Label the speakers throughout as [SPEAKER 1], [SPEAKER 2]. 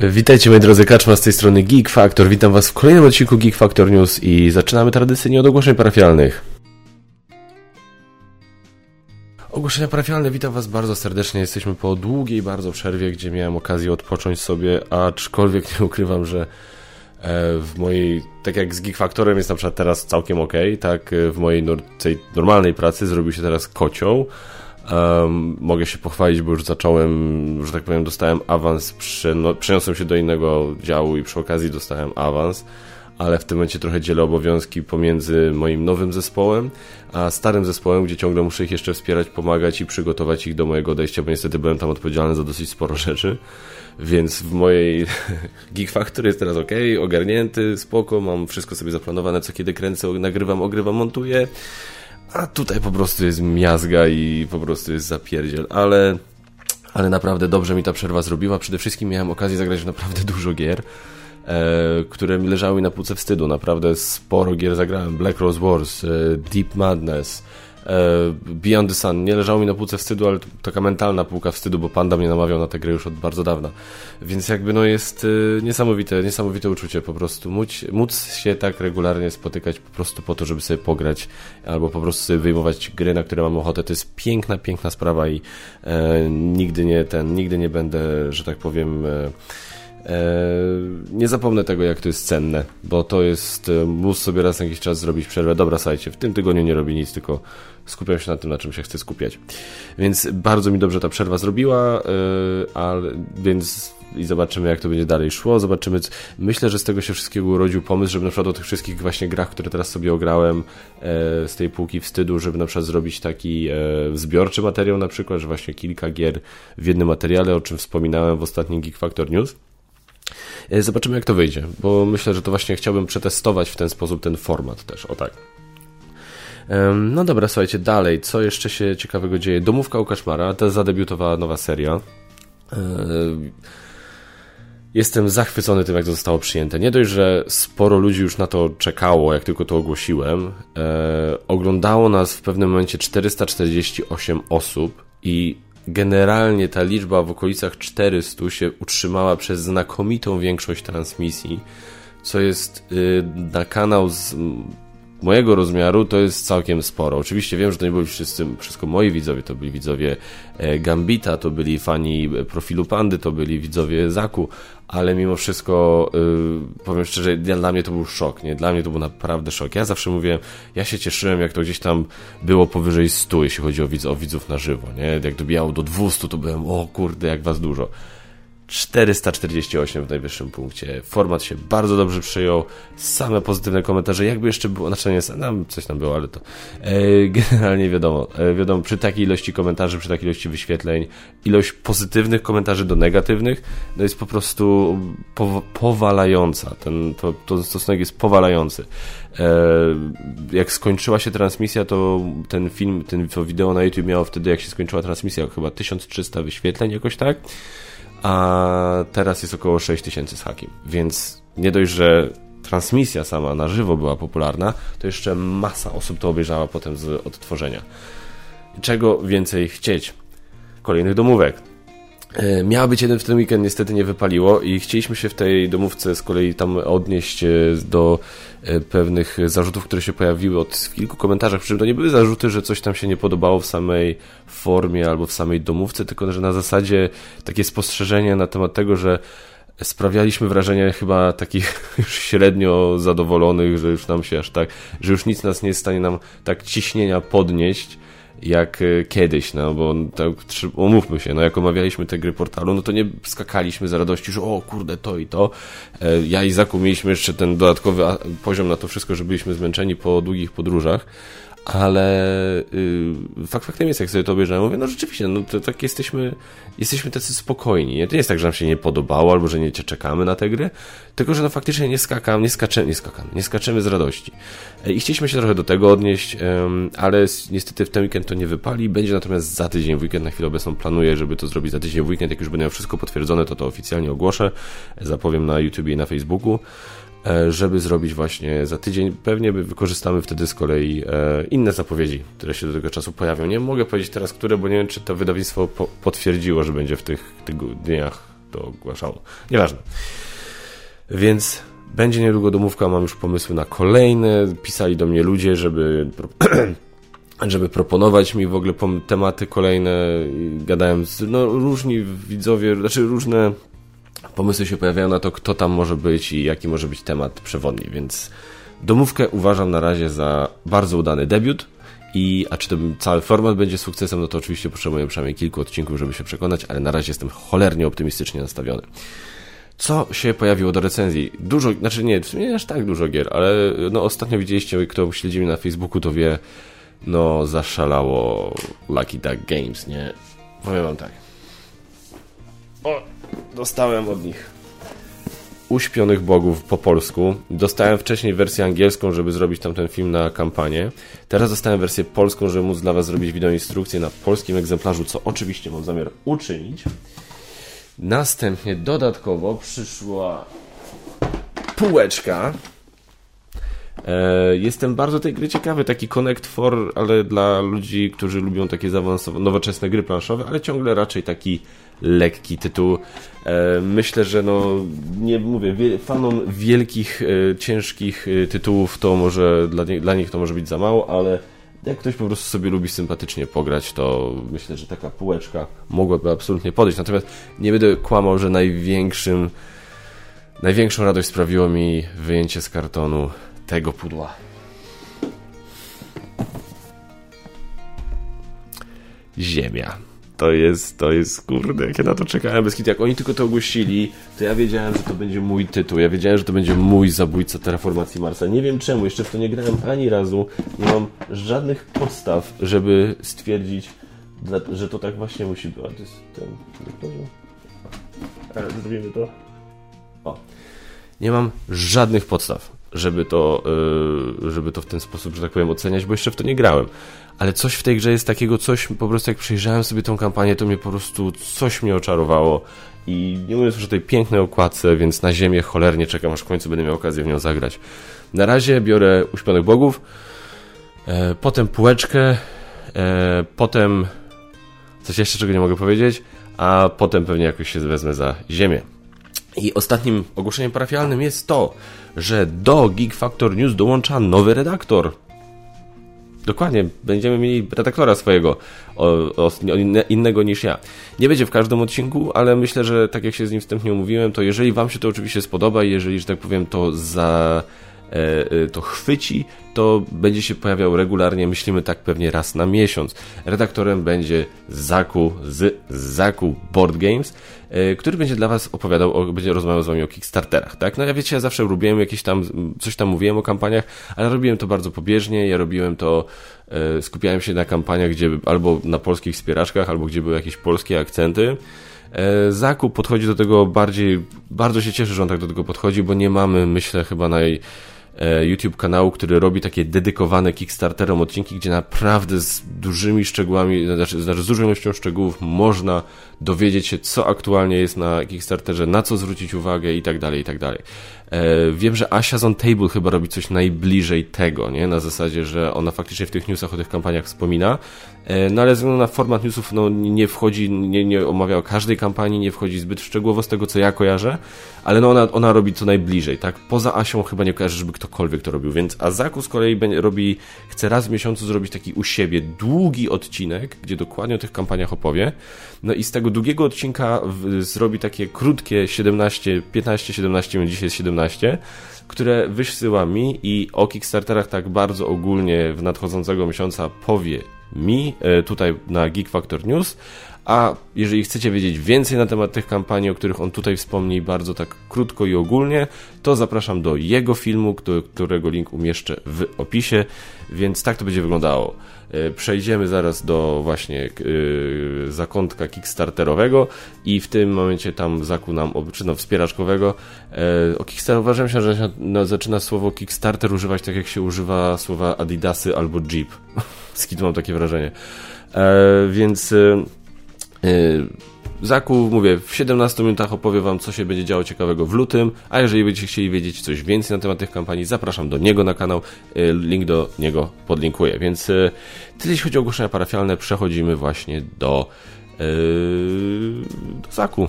[SPEAKER 1] Witajcie moi drodzy, Kaczma z tej strony Geek Factor. Witam was w kolejnym odcinku Geek Factor News i zaczynamy tradycyjnie od ogłoszeń parafialnych. Ogłoszenia parafialne, witam was bardzo serdecznie. Jesteśmy po długiej bardzo przerwie, gdzie miałem okazję odpocząć sobie, aczkolwiek nie ukrywam, że e, w mojej, tak jak z Geek Factorem jest na przykład teraz całkiem ok, tak e, w mojej normalnej pracy zrobił się teraz kocioł. Um, mogę się pochwalić, bo już zacząłem, że tak powiem, dostałem awans, no, przeniosłem się do innego działu i przy okazji dostałem awans, ale w tym momencie trochę dzielę obowiązki pomiędzy moim nowym zespołem, a starym zespołem, gdzie ciągle muszę ich jeszcze wspierać, pomagać i przygotować ich do mojego odejścia, bo niestety byłem tam odpowiedzialny za dosyć sporo rzeczy. Więc w mojej Geek Factory jest teraz ok, ogarnięty, spoko, mam wszystko sobie zaplanowane, co kiedy kręcę, nagrywam, ogrywam, montuję. A tutaj po prostu jest miazga i po prostu jest zapierdziel, ale, ale naprawdę dobrze mi ta przerwa zrobiła. Przede wszystkim miałem okazję zagrać naprawdę dużo gier, e, które mi leżały na półce wstydu. Naprawdę sporo gier zagrałem. Black Rose Wars, e, Deep Madness, Beyond the Sun nie leżało mi na półce wstydu, ale taka mentalna półka wstydu, bo Panda mnie namawiał na tę grę już od bardzo dawna. Więc jakby no jest e, niesamowite, niesamowite uczucie po prostu. Móc, móc się tak regularnie spotykać po prostu po to, żeby sobie pograć albo po prostu sobie wyjmować gry, na które mam ochotę. To jest piękna, piękna sprawa i e, nigdy nie ten, nigdy nie będę, że tak powiem... E, nie zapomnę tego, jak to jest cenne, bo to jest, móc sobie raz na jakiś czas zrobić przerwę. Dobra, sajcie, w tym tygodniu nie robi nic, tylko skupiam się na tym, na czym się chcę skupiać. Więc bardzo mi dobrze ta przerwa zrobiła, yy, ale, więc i zobaczymy, jak to będzie dalej szło. Zobaczymy. Myślę, że z tego się wszystkiego urodził pomysł, żeby na przykład o tych wszystkich właśnie grach, które teraz sobie ograłem e, z tej półki wstydu, żeby na przykład zrobić taki e, zbiorczy materiał, na przykład, że właśnie kilka gier w jednym materiale, o czym wspominałem w ostatnim Geek Factor News. E, zobaczymy, jak to wyjdzie, bo myślę, że to właśnie chciałbym przetestować w ten sposób ten format też. O tak. No dobra, słuchajcie, dalej, co jeszcze się ciekawego dzieje? Domówka u Kaszmara, to zadebiutowała nowa seria. Jestem zachwycony tym, jak to zostało przyjęte. Nie dość, że sporo ludzi już na to czekało, jak tylko to ogłosiłem. E, oglądało nas w pewnym momencie 448 osób i generalnie ta liczba w okolicach 400 się utrzymała przez znakomitą większość transmisji, co jest y, na kanał z mojego rozmiaru to jest całkiem sporo. Oczywiście wiem, że to nie byli wszyscy, wszystko moi widzowie, to byli widzowie e, Gambita, to byli fani profilu Pandy, to byli widzowie Zaku, ale mimo wszystko yy, powiem szczerze, dla mnie to był szok, nie? Dla mnie to był naprawdę szok. Ja zawsze mówię, ja się cieszyłem, jak to gdzieś tam było powyżej 100, jeśli chodzi o, widz, o widzów na żywo, nie? Jak dobijało do 200, to byłem, o kurde, jak was dużo. 448 w najwyższym punkcie. Format się bardzo dobrze przyjął. Same pozytywne komentarze. Jakby jeszcze było, znaczy nie, nam coś tam było, ale to e, generalnie wiadomo, e, wiadomo, przy takiej ilości komentarzy, przy takiej ilości wyświetleń, ilość pozytywnych komentarzy do negatywnych, no jest po prostu po, powalająca. Ten to, to stosunek jest powalający. E, jak skończyła się transmisja, to ten film, ten, to wideo na YouTube miało wtedy, jak się skończyła transmisja, chyba 1300 wyświetleń, jakoś tak a teraz jest około 6000 z hakiem. Więc nie dość, że transmisja sama na żywo była popularna, to jeszcze masa osób to obejrzała potem z odtworzenia. Czego więcej chcieć? Kolejnych domówek. E, miała być jeden w ten weekend, niestety nie wypaliło i chcieliśmy się w tej domówce z kolei tam odnieść e, do e, pewnych zarzutów, które się pojawiły od w kilku komentarzach, przy czym to nie były zarzuty, że coś tam się nie podobało w samej formie albo w samej domówce, tylko że na zasadzie takie spostrzeżenie na temat tego, że sprawialiśmy wrażenie chyba takich już średnio zadowolonych, że już nam się aż tak, że już nic nas nie jest w stanie nam tak ciśnienia podnieść, jak e, kiedyś, no bo tak, umówmy się, no jak omawialiśmy te gry portalu, no to nie skakaliśmy z radości, że o kurde to i to. E, ja i Zaku mieliśmy jeszcze ten dodatkowy poziom na to wszystko, że byliśmy zmęczeni po długich podróżach, ale yy, fakt faktem jest, jak sobie to obejrzałem, mówię, no rzeczywiście, no to tak jesteśmy, jesteśmy tacy spokojni. To nie jest tak, że nam się nie podobało, albo że nie czekamy na te gry, tylko, że no faktycznie nie skakamy, nie skaczemy, nie skakamy, nie skaczemy z radości. E, I chcieliśmy się trochę do tego odnieść, ale niestety w ten weekend to nie wypali, będzie natomiast za tydzień w weekend, na chwilę obecną planuję, żeby to zrobić za tydzień w weekend, jak już będę miał wszystko potwierdzone, to to oficjalnie ogłoszę, zapowiem na YouTubie i na Facebooku. E, żeby zrobić właśnie za tydzień. Pewnie wykorzystamy wtedy z kolei e, inne zapowiedzi, które się do tego czasu pojawią. Nie mogę powiedzieć teraz, które, bo nie wiem, czy to wydawnictwo potwierdziło, że będzie w tych tygodniach to ogłaszało. Nieważne. Więc będzie niedługo domówka, mam już pomysły na kolejne. Pisali do mnie ludzie, żeby, żeby proponować mi w ogóle tematy kolejne. Gadałem z no, różni widzowie, znaczy różne pomysły się pojawiają na to, kto tam może być i jaki może być temat przewodni, więc domówkę uważam na razie za bardzo udany debiut. I, a czy ten cały format będzie sukcesem, no to oczywiście potrzebujemy przynajmniej kilku odcinków, żeby się przekonać, ale na razie jestem cholernie optymistycznie nastawiony. Co się pojawiło do recenzji? Dużo, znaczy nie, w sumie aż tak dużo gier, ale no ostatnio widzieliście, kto śledzi mnie na Facebooku, to wie, no zaszalało Lucky Duck Games, nie? Powiem wam tak. O, dostałem od nich Uśpionych Bogów po polsku. Dostałem wcześniej wersję angielską, żeby zrobić tam ten film na kampanię. Teraz dostałem wersję polską, żeby móc dla Was zrobić wideoinstrukcję na polskim egzemplarzu, co oczywiście mam zamiar uczynić. Następnie dodatkowo przyszła półeczka. E, jestem bardzo tej gry ciekawy, taki Connect 4, ale dla ludzi, którzy lubią takie zaawansowane, nowoczesne gry planszowe, ale ciągle raczej taki lekki tytuł. E, myślę, że no, nie mówię, fanom wielkich, e, ciężkich tytułów to może, dla, nie, dla nich to może być za mało, ale jak ktoś po prostu sobie lubi sympatycznie pograć, to myślę, że taka półeczka mogłaby absolutnie podejść. Natomiast nie będę kłamał, że największym, największą radość sprawiło mi wyjęcie z kartonu tego pudła. Ziemia. To jest, to jest, kurde, jak ja na to czekałem bez Jak oni tylko to ogłosili, to ja wiedziałem, że to będzie mój tytuł. Ja wiedziałem, że to będzie mój zabójca terraformacji Marsa. Nie wiem czemu, jeszcze w to nie grałem ani razu. Nie mam żadnych podstaw, żeby stwierdzić, że to tak właśnie musi być. To jest ten, ten Zrobimy to. O. Nie mam żadnych podstaw, żeby to, yy, żeby to w ten sposób, że tak powiem, oceniać, bo jeszcze w to nie grałem ale coś w tej grze jest takiego, coś po prostu jak przejrzałem sobie tą kampanię, to mnie po prostu coś mnie oczarowało i nie mówiąc już o tej pięknej okładce, więc na ziemię cholernie czekam, aż w końcu będę miał okazję w nią zagrać. Na razie biorę Uśpionych Bogów, e, potem półeczkę, e, potem coś jeszcze, czego nie mogę powiedzieć, a potem pewnie jakoś się wezmę za ziemię. I ostatnim ogłoszeniem parafialnym jest to, że do Geek Factor News dołącza nowy redaktor. Dokładnie, będziemy mieli redaktora swojego, o, o, innego niż ja. Nie będzie w każdym odcinku, ale myślę, że tak jak się z nim wstępnie umówiłem, to jeżeli Wam się to oczywiście spodoba i jeżeli, że tak powiem, to za E, e, to chwyci, to będzie się pojawiał regularnie, myślimy tak pewnie raz na miesiąc. Redaktorem będzie Zaku z Zaku Board Games, który będzie dla Was opowiadał, o, będzie rozmawiał z Wami o Kickstarterach, tak? No ja wiecie, ja zawsze robiłem jakieś tam, coś tam mówiłem o kampaniach, ale robiłem to bardzo pobieżnie, ja robiłem to, skupiałem się na kampaniach, gdzie albo na polskich wspieraczkach, albo gdzie były jakieś polskie akcenty, Zakup podchodzi do tego bardziej, bardzo się cieszę, że on tak do tego podchodzi, bo nie mamy, myślę, chyba naj, YouTube kanału, który robi takie dedykowane Kickstarterom odcinki, gdzie naprawdę z dużymi szczegółami, znaczy, znaczy z dużą ilością szczegółów można dowiedzieć się, co aktualnie jest na Kickstarterze, na co zwrócić uwagę i tak dalej, i tak dalej. E, wiem, że Asia's on Table chyba robi coś najbliżej tego, nie? Na zasadzie, że ona faktycznie w tych newsach o tych kampaniach wspomina, e, no ale ze względu na format newsów, no nie wchodzi, nie, nie omawia każdej kampanii, nie wchodzi zbyt szczegółowo z tego, co ja kojarzę, ale no ona, ona robi to najbliżej, tak? Poza Asią chyba nie kojarzę, żeby ktokolwiek to robił, więc Azaku z kolei robi, chce raz w miesiącu zrobić taki u siebie długi odcinek, gdzie dokładnie o tych kampaniach opowie, no i z tego długiego odcinka w, zrobi takie krótkie 17, 15, 17, dzisiaj jest 17, które wysyła mi i o Kickstarterach tak bardzo ogólnie w nadchodzącego miesiąca powie mi e, tutaj na Geek Factor News, a jeżeli chcecie wiedzieć więcej na temat tych kampanii, o których on tutaj wspomni bardzo tak krótko i ogólnie, to zapraszam do jego filmu, którego link umieszczę w opisie, więc tak to będzie wyglądało. E, przejdziemy zaraz do właśnie yy, zakątka kickstarterowego i w tym momencie tam zakuł nam, czy no wspieraczkowego. Yy, o Kickstarter uważam się, że zaczyna słowo Kickstarter używać tak jak się używa słowa Adidasy albo Jeep. Skid mam takie wrażenie. Więc Zaku, mówię, w 17 minutach opowiem Wam, co się będzie działo ciekawego w lutym, a jeżeli będziecie chcieli wiedzieć coś więcej na temat tych kampanii, zapraszam do niego na kanał, y, link do niego podlinkuję. Więc y, tyle jeśli chodzi o ogłoszenia parafialne, przechodzimy właśnie do, yy, do Zaku.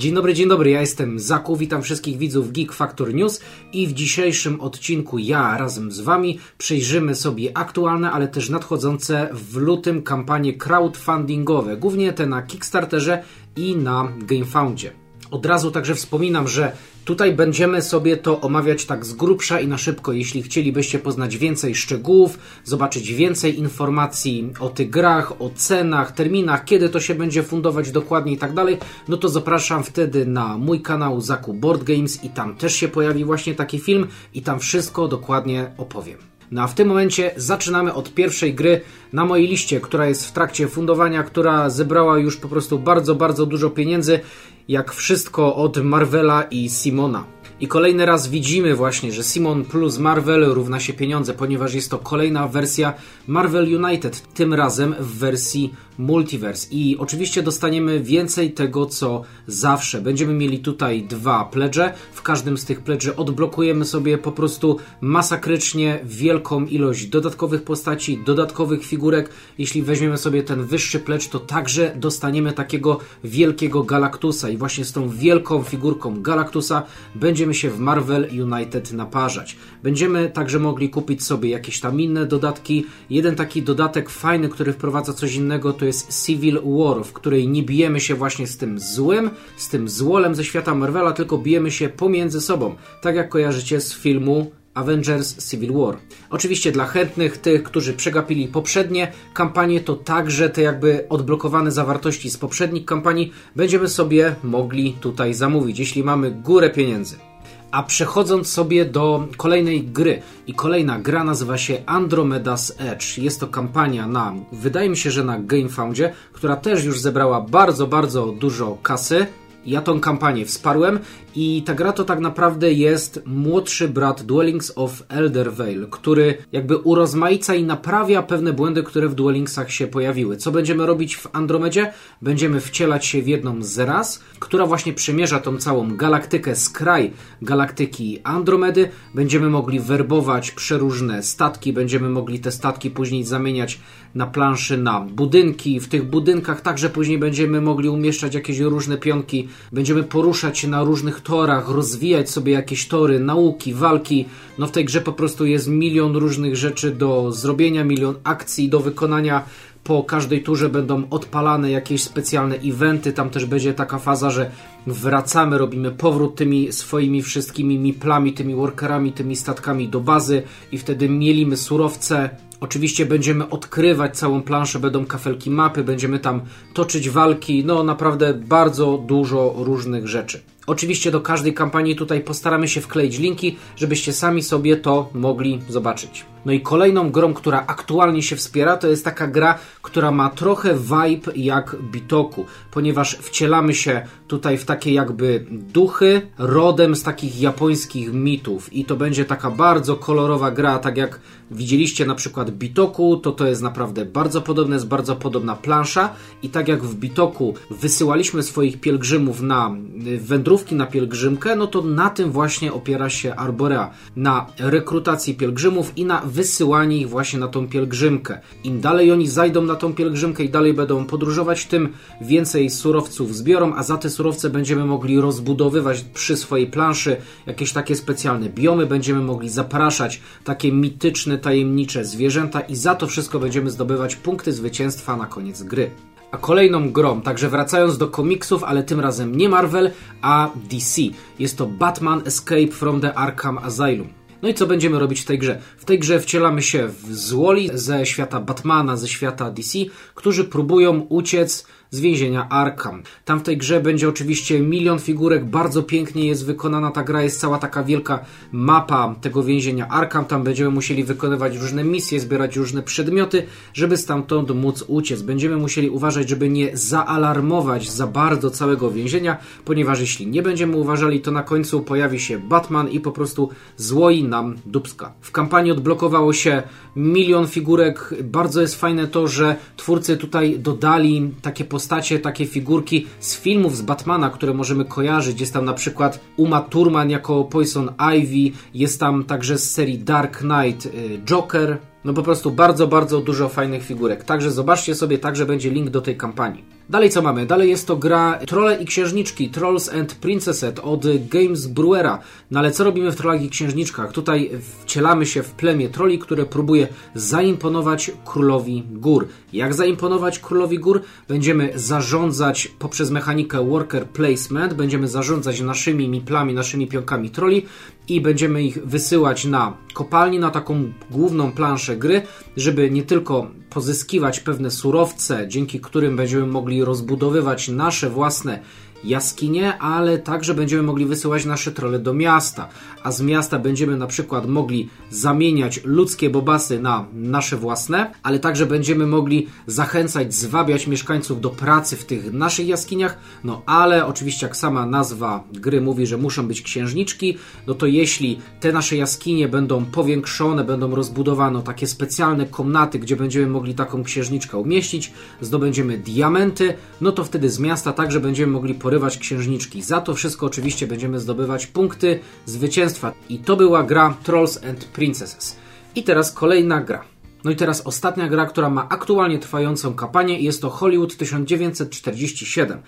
[SPEAKER 2] Dzień dobry, dzień dobry, ja jestem Zaku, witam wszystkich widzów Geek Factor News i w dzisiejszym odcinku ja razem z Wami przejrzymy sobie aktualne, ale też nadchodzące w lutym kampanie crowdfundingowe, głównie te na Kickstarterze i na GameFoundzie. Od razu także wspominam, że Tutaj będziemy sobie to omawiać tak z grubsza i na szybko. Jeśli chcielibyście poznać więcej szczegółów, zobaczyć więcej informacji o tych grach, o cenach, terminach, kiedy to się będzie fundować dokładnie i tak dalej, no to zapraszam wtedy na mój kanał Zaku Board Games i tam też się pojawi właśnie taki film i tam wszystko dokładnie opowiem. No a w tym momencie zaczynamy od pierwszej gry na mojej liście, która jest w trakcie fundowania, która zebrała już po prostu bardzo, bardzo dużo pieniędzy jak wszystko od Marvela i Simona. I kolejny raz widzimy właśnie, że Simon plus Marvel równa się pieniądze, ponieważ jest to kolejna wersja Marvel United, tym razem w wersji Multiverse. I oczywiście dostaniemy więcej tego, co zawsze. Będziemy mieli tutaj dwa pledże. W każdym z tych pledży odblokujemy sobie po prostu masakrycznie wielką ilość dodatkowych postaci, dodatkowych figurek. Jeśli weźmiemy sobie ten wyższy pledż, to także dostaniemy takiego wielkiego Galactusa. I właśnie z tą wielką figurką Galactusa będziemy się w Marvel United naparzać. Będziemy także mogli kupić sobie jakieś tam inne dodatki. Jeden taki dodatek fajny, który wprowadza coś innego, to jest Civil War, w której nie bijemy się właśnie z tym złym, z tym złolem ze świata Marvela, tylko bijemy się pomiędzy sobą. Tak jak kojarzycie z filmu Avengers Civil War. Oczywiście dla chętnych, tych, którzy przegapili poprzednie kampanie, to także te jakby odblokowane zawartości z poprzednich kampanii będziemy sobie mogli tutaj zamówić, jeśli mamy górę pieniędzy. A przechodząc sobie do kolejnej gry, i kolejna gra nazywa się Andromeda's Edge. Jest to kampania na, wydaje mi się, że na GameFoundzie, która też już zebrała bardzo, bardzo dużo kasy. Ja tą kampanię wsparłem i ta gra to tak naprawdę jest młodszy brat Dwellings of Eldervale, który jakby urozmaica i naprawia pewne błędy, które w Dwellingsach się pojawiły. Co będziemy robić w Andromedzie? Będziemy wcielać się w jedną z ras, która właśnie przemierza tą całą galaktykę z kraj galaktyki Andromedy. Będziemy mogli werbować przeróżne statki, będziemy mogli te statki później zamieniać na planszy na budynki. W tych budynkach także później będziemy mogli umieszczać jakieś różne pionki. Będziemy poruszać się na różnych torach, rozwijać sobie jakieś tory, nauki, walki. No w tej grze po prostu jest milion różnych rzeczy do zrobienia, milion akcji do wykonania. Po każdej turze będą odpalane jakieś specjalne eventy. Tam też będzie taka faza, że wracamy, robimy powrót tymi swoimi wszystkimi miplami, tymi workerami, tymi statkami do bazy i wtedy mielimy surowce, Oczywiście będziemy odkrywać całą planszę, będą kafelki mapy, będziemy tam toczyć walki, no naprawdę bardzo dużo różnych rzeczy. Oczywiście do każdej kampanii tutaj postaramy się wkleić linki, żebyście sami sobie to mogli zobaczyć. No i kolejną grą, która aktualnie się wspiera, to jest taka gra, która ma trochę vibe jak Bitoku, ponieważ wcielamy się tutaj w takie jakby duchy rodem z takich japońskich mitów. I to będzie taka bardzo kolorowa gra, tak jak widzieliście na przykład Bitoku, to to jest naprawdę bardzo podobne, jest bardzo podobna plansza. I tak jak w Bitoku wysyłaliśmy swoich pielgrzymów na y, wędrówki na pielgrzymkę, no to na tym właśnie opiera się Arborea, na rekrutacji pielgrzymów i na wysyłanie ich właśnie na tą pielgrzymkę. Im dalej oni zajdą na tą pielgrzymkę i dalej będą podróżować, tym więcej surowców zbiorą, a za te surowce będziemy mogli rozbudowywać przy swojej planszy jakieś takie specjalne biomy, będziemy mogli zapraszać takie mityczne, tajemnicze zwierzęta i za to wszystko będziemy zdobywać punkty zwycięstwa na koniec gry. A kolejną grą, także wracając do komiksów, ale tym razem nie Marvel, a DC. Jest to Batman Escape from the Arkham Asylum. No i co będziemy robić w tej grze? W tej grze wcielamy się w złoli ze świata Batmana, ze świata DC, którzy próbują uciec z więzienia Arkham. Tam w tej grze będzie oczywiście milion figurek, bardzo pięknie jest wykonana ta gra, jest cała taka wielka mapa tego więzienia Arkham, tam będziemy musieli wykonywać różne misje, zbierać różne przedmioty, żeby stamtąd móc uciec. Będziemy musieli uważać, żeby nie zaalarmować za bardzo całego więzienia, ponieważ jeśli nie będziemy uważali, to na końcu pojawi się Batman i po prostu złoi nam dubska. W kampanii odblokowało się milion figurek. Bardzo jest fajne to, że twórcy tutaj dodali takie postacie, takie figurki z filmów z Batmana, które możemy kojarzyć. Jest tam na przykład Uma Thurman jako Poison Ivy, jest tam także z serii Dark Knight y, Joker. No po prostu bardzo, bardzo dużo fajnych figurek. Także zobaczcie sobie, także będzie link do tej kampanii. Dalej co mamy? Dalej jest to gra Trolle i Księżniczki, Trolls and Princesses od Games Brewera. No ale co robimy w Trollach i Księżniczkach? Tutaj wcielamy się w plemię troli, które próbuje zaimponować królowi gór. Jak zaimponować królowi gór? Będziemy zarządzać poprzez mechanikę worker placement, będziemy zarządzać naszymi miplami, naszymi pionkami troli i będziemy ich wysyłać na kopalnię, na taką główną planszę gry, żeby nie tylko pozyskiwać pewne surowce, dzięki którym będziemy mogli rozbudowywać nasze własne jaskinie, ale także będziemy mogli wysyłać nasze trole do miasta, a z miasta będziemy na przykład mogli zamieniać ludzkie bobasy na nasze własne, ale także będziemy mogli zachęcać, zwabiać mieszkańców do pracy w tych naszych jaskiniach, no ale oczywiście jak sama nazwa gry mówi, że muszą być księżniczki, no to jeśli te nasze jaskinie będą powiększone, będą rozbudowane, takie specjalne komnaty, gdzie będziemy mogli taką księżniczkę umieścić, zdobędziemy diamenty, no to wtedy z miasta także będziemy mogli porywać księżniczki. Za to wszystko oczywiście będziemy zdobywać punkty zwycięstwa. I to była gra Trolls and Princesses. I teraz kolejna gra. No i teraz ostatnia gra, która ma aktualnie trwającą kampanię jest to Hollywood 1947.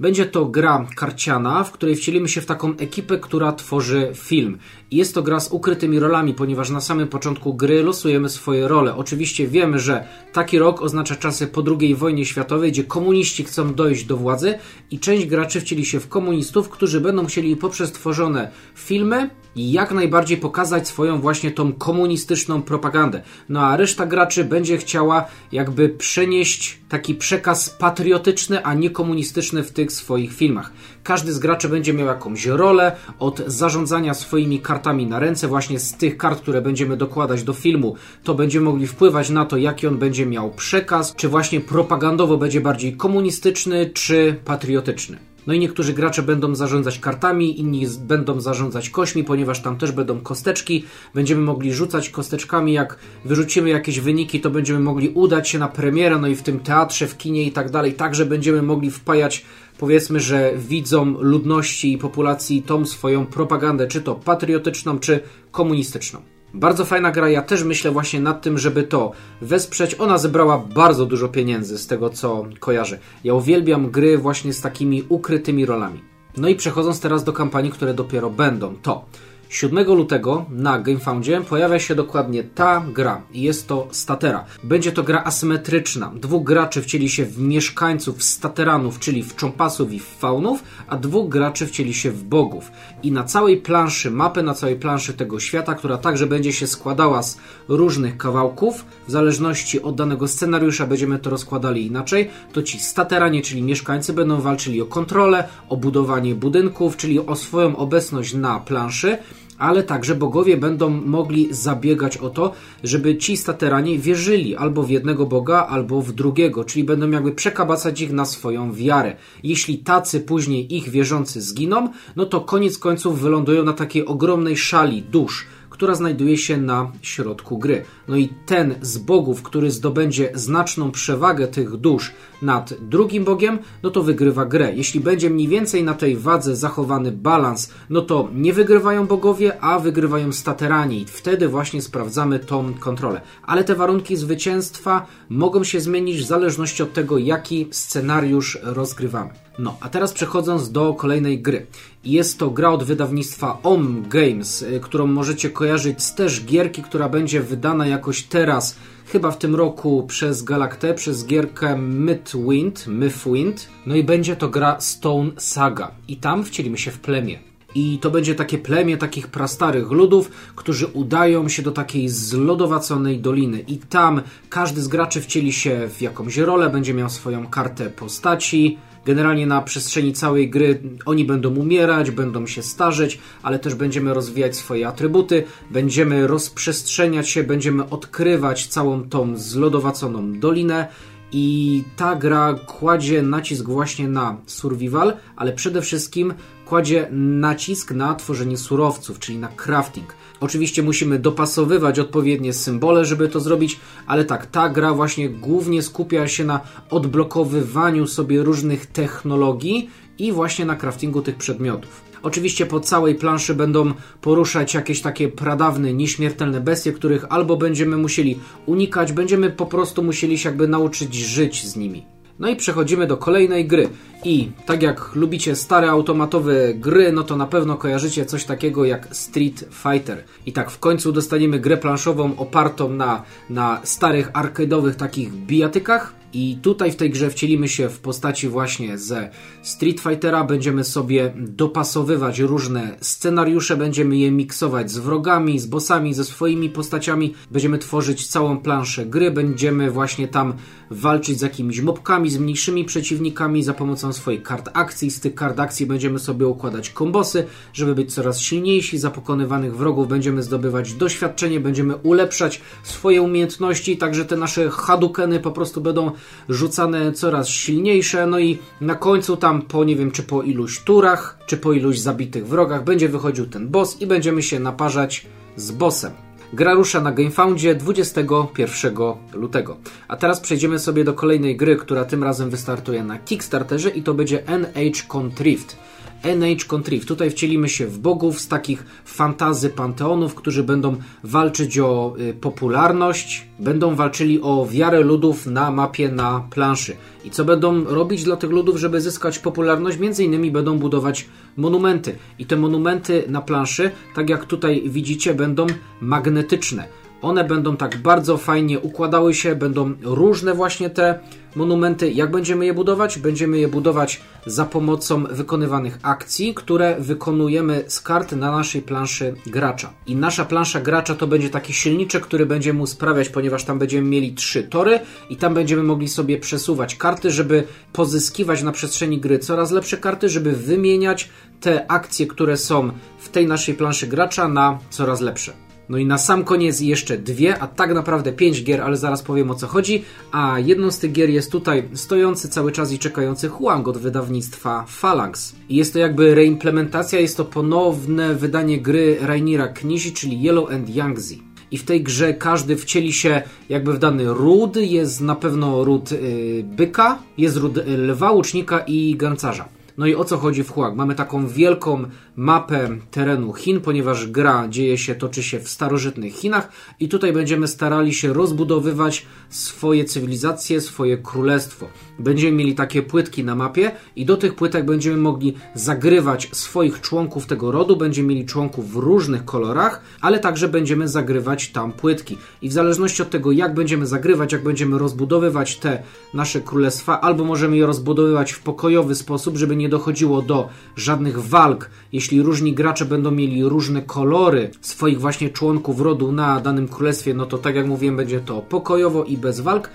[SPEAKER 2] Będzie to gra karciana, w której wcielimy się w taką ekipę, która tworzy film. Jest to gra z ukrytymi rolami, ponieważ na samym początku gry losujemy swoje role. Oczywiście wiemy, że taki rok oznacza czasy po II wojnie światowej, gdzie komuniści chcą dojść do władzy i część graczy wcieli się w komunistów, którzy będą chcieli poprzez tworzone filmy i jak najbardziej pokazać swoją właśnie tą komunistyczną propagandę. No a reszta graczy będzie chciała jakby przenieść taki przekaz patriotyczny, a nie komunistyczny w tych swoich filmach. Każdy z graczy będzie miał jakąś rolę od zarządzania swoimi kartami na ręce, właśnie z tych kart, które będziemy dokładać do filmu, to będziemy mogli wpływać na to, jaki on będzie miał przekaz, czy właśnie propagandowo będzie bardziej komunistyczny, czy patriotyczny. No i niektórzy gracze będą zarządzać kartami, inni będą zarządzać kośmi, ponieważ tam też będą kosteczki. Będziemy mogli rzucać kosteczkami. Jak wyrzucimy jakieś wyniki, to będziemy mogli udać się na premierę, no i w tym teatrze, w kinie i tak dalej. Także będziemy mogli wpajać, powiedzmy, że widzom ludności i populacji tą swoją propagandę, czy to patriotyczną, czy komunistyczną. Bardzo fajna gra, ja też myślę właśnie nad tym, żeby to wesprzeć. Ona zebrała bardzo dużo pieniędzy z tego, co kojarzę. Ja uwielbiam gry właśnie z takimi ukrytymi rolami. No i przechodząc teraz do kampanii, które dopiero będą, to 7 lutego na GameFoundzie pojawia się dokładnie ta gra i jest to Statera. Będzie to gra asymetryczna. Dwóch graczy wcieli się w mieszkańców stateranów, czyli w cząpasów i w faunów, a dwóch graczy wcieli się w bogów. I na całej planszy mapy, na całej planszy tego świata, która także będzie się składała z różnych kawałków, w zależności od danego scenariusza będziemy to rozkładali inaczej, to ci stateranie, czyli mieszkańcy będą walczyli o kontrolę, o budowanie budynków, czyli o swoją obecność na planszy, ale także bogowie będą mogli zabiegać o to, żeby ci staterani wierzyli albo w jednego boga, albo w drugiego, czyli będą jakby przekabacać ich na swoją wiarę. Jeśli tacy później ich wierzący zginą, no to koniec końców wylądują na takiej ogromnej szali dusz, która znajduje się na środku gry. No i ten z bogów, który zdobędzie znaczną przewagę tych dusz nad drugim bogiem, no to wygrywa grę. Jeśli będzie mniej więcej na tej wadze zachowany balans, no to nie wygrywają bogowie, a wygrywają staterani. Wtedy właśnie sprawdzamy tą kontrolę. Ale te warunki zwycięstwa mogą się zmienić w zależności od tego, jaki scenariusz rozgrywamy. No, a teraz przechodząc do kolejnej gry. Jest to gra od wydawnictwa OM Games, y, którą możecie kojarzyć z też gierki, która będzie wydana jakoś teraz, chyba w tym roku przez Galactę, przez gierkę Mythwind, Mythwind. No i będzie to gra Stone Saga. I tam wcielimy się w plemię. I to będzie takie plemię takich prastarych ludów, którzy udają się do takiej zlodowaconej doliny. I tam każdy z graczy wcieli się w jakąś rolę, będzie miał swoją kartę postaci. Generalnie na przestrzeni całej gry oni będą umierać, będą się starzeć, ale też będziemy rozwijać swoje atrybuty, będziemy rozprzestrzeniać się, będziemy odkrywać całą tą zlodowaconą dolinę. I ta gra kładzie nacisk właśnie na survival, ale przede wszystkim kładzie nacisk na tworzenie surowców, czyli na crafting. Oczywiście musimy dopasowywać odpowiednie symbole, żeby to zrobić, ale tak, ta gra właśnie głównie skupia się na odblokowywaniu sobie różnych technologii i właśnie na craftingu tych przedmiotów. Oczywiście po całej planszy będą poruszać jakieś takie pradawne, nieśmiertelne bestie, których albo będziemy musieli unikać, będziemy po prostu musieli się jakby nauczyć żyć z nimi. No i przechodzimy do kolejnej gry. I tak jak lubicie stare automatowe gry, no to na pewno kojarzycie coś takiego jak Street Fighter. I tak w końcu dostaniemy grę planszową opartą na, na starych arcade'owych takich bijatykach. I tutaj w tej grze wcielimy się w postaci właśnie ze Street Fightera. Będziemy sobie dopasowywać różne scenariusze, będziemy je miksować z wrogami, z bossami, ze swoimi postaciami. Będziemy tworzyć całą planszę gry, będziemy właśnie tam walczyć z jakimiś mobkami, z mniejszymi przeciwnikami za pomocą swoich kart akcji. Z tych kart akcji będziemy sobie układać kombosy, żeby być coraz silniejsi. Za pokonywanych wrogów będziemy zdobywać doświadczenie, będziemy ulepszać swoje umiejętności, także te nasze hadukeny po prostu będą rzucane coraz silniejsze. No i na końcu tam po nie wiem, czy po iluś turach, czy po iluś zabitych wrogach będzie wychodził ten boss i będziemy się naparzać z bossem. Gra rusza na GameFoundzie 21 lutego. A teraz przejdziemy sobie do kolejnej gry, która tym razem wystartuje na Kickstarterze i to będzie NH Contrift. NH Contrive. Tutaj wcielimy się w bogów z takich fantazy panteonów, którzy będą walczyć o y, popularność, będą walczyli o wiarę ludów na mapie na planszy. I co będą robić dla tych ludów, żeby zyskać popularność? Między innymi będą budować monumenty. I te monumenty na planszy, tak jak tutaj widzicie, będą magnetyczne. One będą tak bardzo fajnie układały się, będą różne właśnie te monumenty. Jak będziemy je budować? Będziemy je budować za pomocą wykonywanych akcji, które wykonujemy z kart na naszej planszy gracza. I nasza plansza gracza to będzie taki silniczek, który będzie mu sprawiać, ponieważ tam będziemy mieli trzy tory i tam będziemy mogli sobie przesuwać karty, żeby pozyskiwać na przestrzeni gry coraz lepsze karty, żeby wymieniać te akcje, które są w tej naszej planszy gracza na coraz lepsze. No i na sam koniec jeszcze dwie, a tak naprawdę pięć gier, ale zaraz powiem o co chodzi. A jedną z tych gier jest tutaj stojący cały czas i czekający Huang od wydawnictwa Phalanx. I jest to jakby reimplementacja, jest to ponowne wydanie gry Rainiera Knizi, czyli Yellow and Yangtze i w tej grze każdy wcieli się jakby w dany ród. Jest na pewno ród yy, byka, jest ród lwa, łucznika i gancarza. No i o co chodzi w Huang? Mamy taką wielką mapę terenu Chin, ponieważ gra dzieje się, toczy się w starożytnych Chinach i tutaj będziemy starali się rozbudowywać swoje cywilizacje, swoje królestwo. Będziemy mieli takie płytki na mapie i do tych płytek będziemy mogli zagrywać swoich członków tego rodu, będziemy mieli członków w różnych kolorach, ale także będziemy zagrywać tam płytki. I w zależności od tego, jak będziemy zagrywać, jak będziemy rozbudowywać te nasze królestwa, albo możemy je rozbudowywać w pokojowy sposób, żeby nie dochodziło do żadnych walk, jeśli różni gracze będą mieli różne kolory swoich właśnie członków rodu na danym królestwie, no to tak jak mówiłem, będzie to pokojowo i bez walk,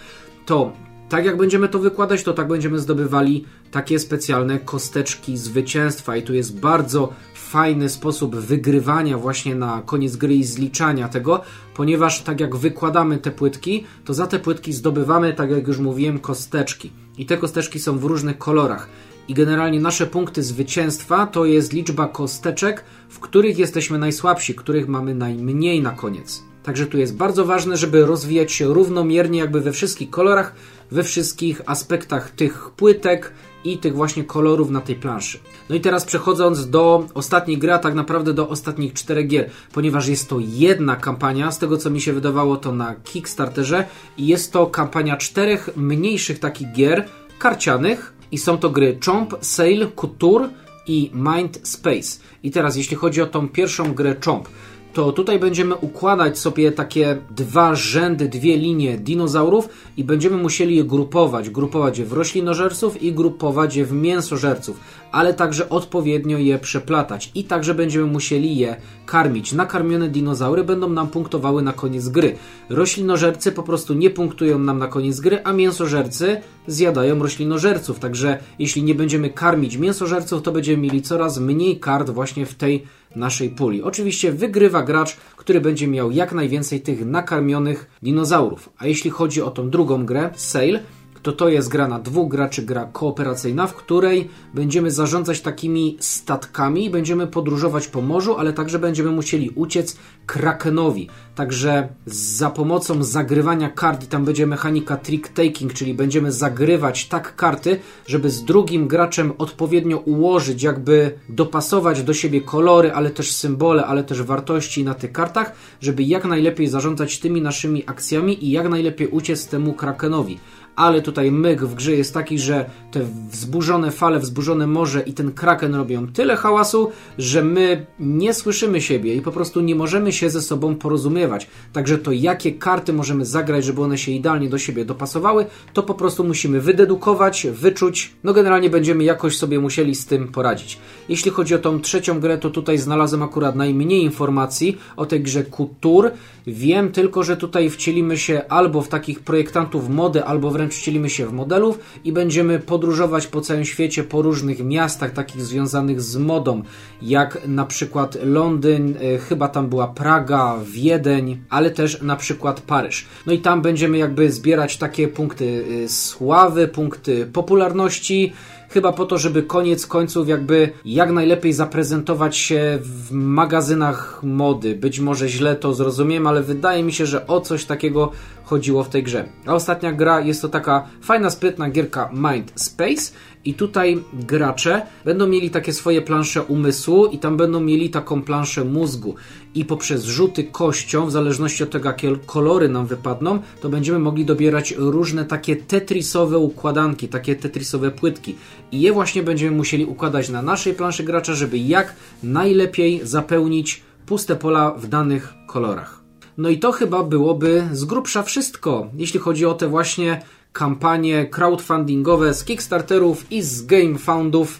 [SPEAKER 2] to tak jak będziemy to wykładać, to tak będziemy zdobywali takie specjalne kosteczki zwycięstwa i tu jest bardzo fajny sposób wygrywania właśnie na koniec gry i zliczania tego, ponieważ tak jak wykładamy te płytki, to za te płytki zdobywamy, tak jak już mówiłem, kosteczki. I te kosteczki są w różnych kolorach i generalnie nasze punkty zwycięstwa to jest liczba kosteczek, w których jesteśmy najsłabsi, których mamy najmniej na koniec. Także tu jest bardzo ważne, żeby rozwijać się równomiernie, jakby we wszystkich kolorach, we wszystkich aspektach tych płytek i tych właśnie kolorów na tej planszy. No i teraz przechodząc do ostatniej gry, a tak naprawdę do ostatnich czterech gier, ponieważ jest to jedna kampania, z tego co mi się wydawało to na Kickstarterze i jest to kampania czterech mniejszych takich gier karcianych, i są to gry Chomp, Sail, Couture i Mind Space. I teraz, jeśli chodzi o tą pierwszą grę Chomp, to tutaj będziemy układać sobie takie dwa rzędy, dwie linie dinozaurów i będziemy musieli je grupować. Grupować je w roślinożerców i grupować je w mięsożerców, ale także odpowiednio je przeplatać i także będziemy musieli je karmić. Nakarmione dinozaury będą nam punktowały na koniec gry. Roślinożercy po prostu nie punktują nam na koniec gry, a mięsożercy zjadają roślinożerców. Także jeśli nie będziemy karmić mięsożerców, to będziemy mieli coraz mniej kart właśnie w tej naszej puli. Oczywiście wygrywa gracz, który będzie miał jak najwięcej tych nakarmionych dinozaurów. A jeśli chodzi o tą drugą grę, Sail, to to jest gra na dwóch graczy, gra kooperacyjna, w której będziemy zarządzać takimi statkami, będziemy podróżować po morzu, ale także będziemy musieli uciec Krakenowi. Także za pomocą zagrywania kart, i tam będzie mechanika trick taking, czyli będziemy zagrywać tak karty, żeby z drugim graczem odpowiednio ułożyć, jakby dopasować do siebie kolory, ale też symbole, ale też wartości na tych kartach, żeby jak najlepiej zarządzać tymi naszymi akcjami i jak najlepiej uciec temu Krakenowi ale tutaj myk w grze jest taki, że te wzburzone fale, wzburzone morze i ten kraken robią tyle hałasu, że my nie słyszymy siebie i po prostu nie możemy się ze sobą porozumiewać. Także to jakie karty możemy zagrać, żeby one się idealnie do siebie dopasowały, to po prostu musimy wydedukować, wyczuć. No generalnie będziemy jakoś sobie musieli z tym poradzić. Jeśli chodzi o tą trzecią grę, to tutaj znalazłem akurat najmniej informacji o tej grze Kultur. Wiem tylko, że tutaj wcielimy się albo w takich projektantów mody, albo wręcz wcielimy się w modelów i będziemy podróżować po całym świecie, po różnych miastach takich związanych z modą, jak na przykład Londyn, e, chyba tam była Praga, Wiedeń, ale też na przykład Paryż. No i tam będziemy jakby zbierać takie punkty e, sławy, punkty popularności, chyba po to, żeby koniec końców jakby jak najlepiej zaprezentować się w magazynach mody. Być może źle to zrozumiem, ale wydaje mi się, że o coś takiego chodziło w tej grze. A ostatnia gra jest to taka fajna, sprytna gierka Mind Space i tutaj gracze będą mieli takie swoje plansze umysłu i tam będą mieli taką planszę mózgu. I poprzez rzuty kością, w zależności od tego, jakie kolory nam wypadną, to będziemy mogli dobierać różne takie tetrisowe układanki, takie tetrisowe płytki. I je właśnie będziemy musieli układać na naszej planszy gracza, żeby jak najlepiej zapełnić puste pola w danych kolorach. No i to chyba byłoby z grubsza wszystko, jeśli chodzi o te właśnie kampanie crowdfundingowe z Kickstarterów i z GameFoundów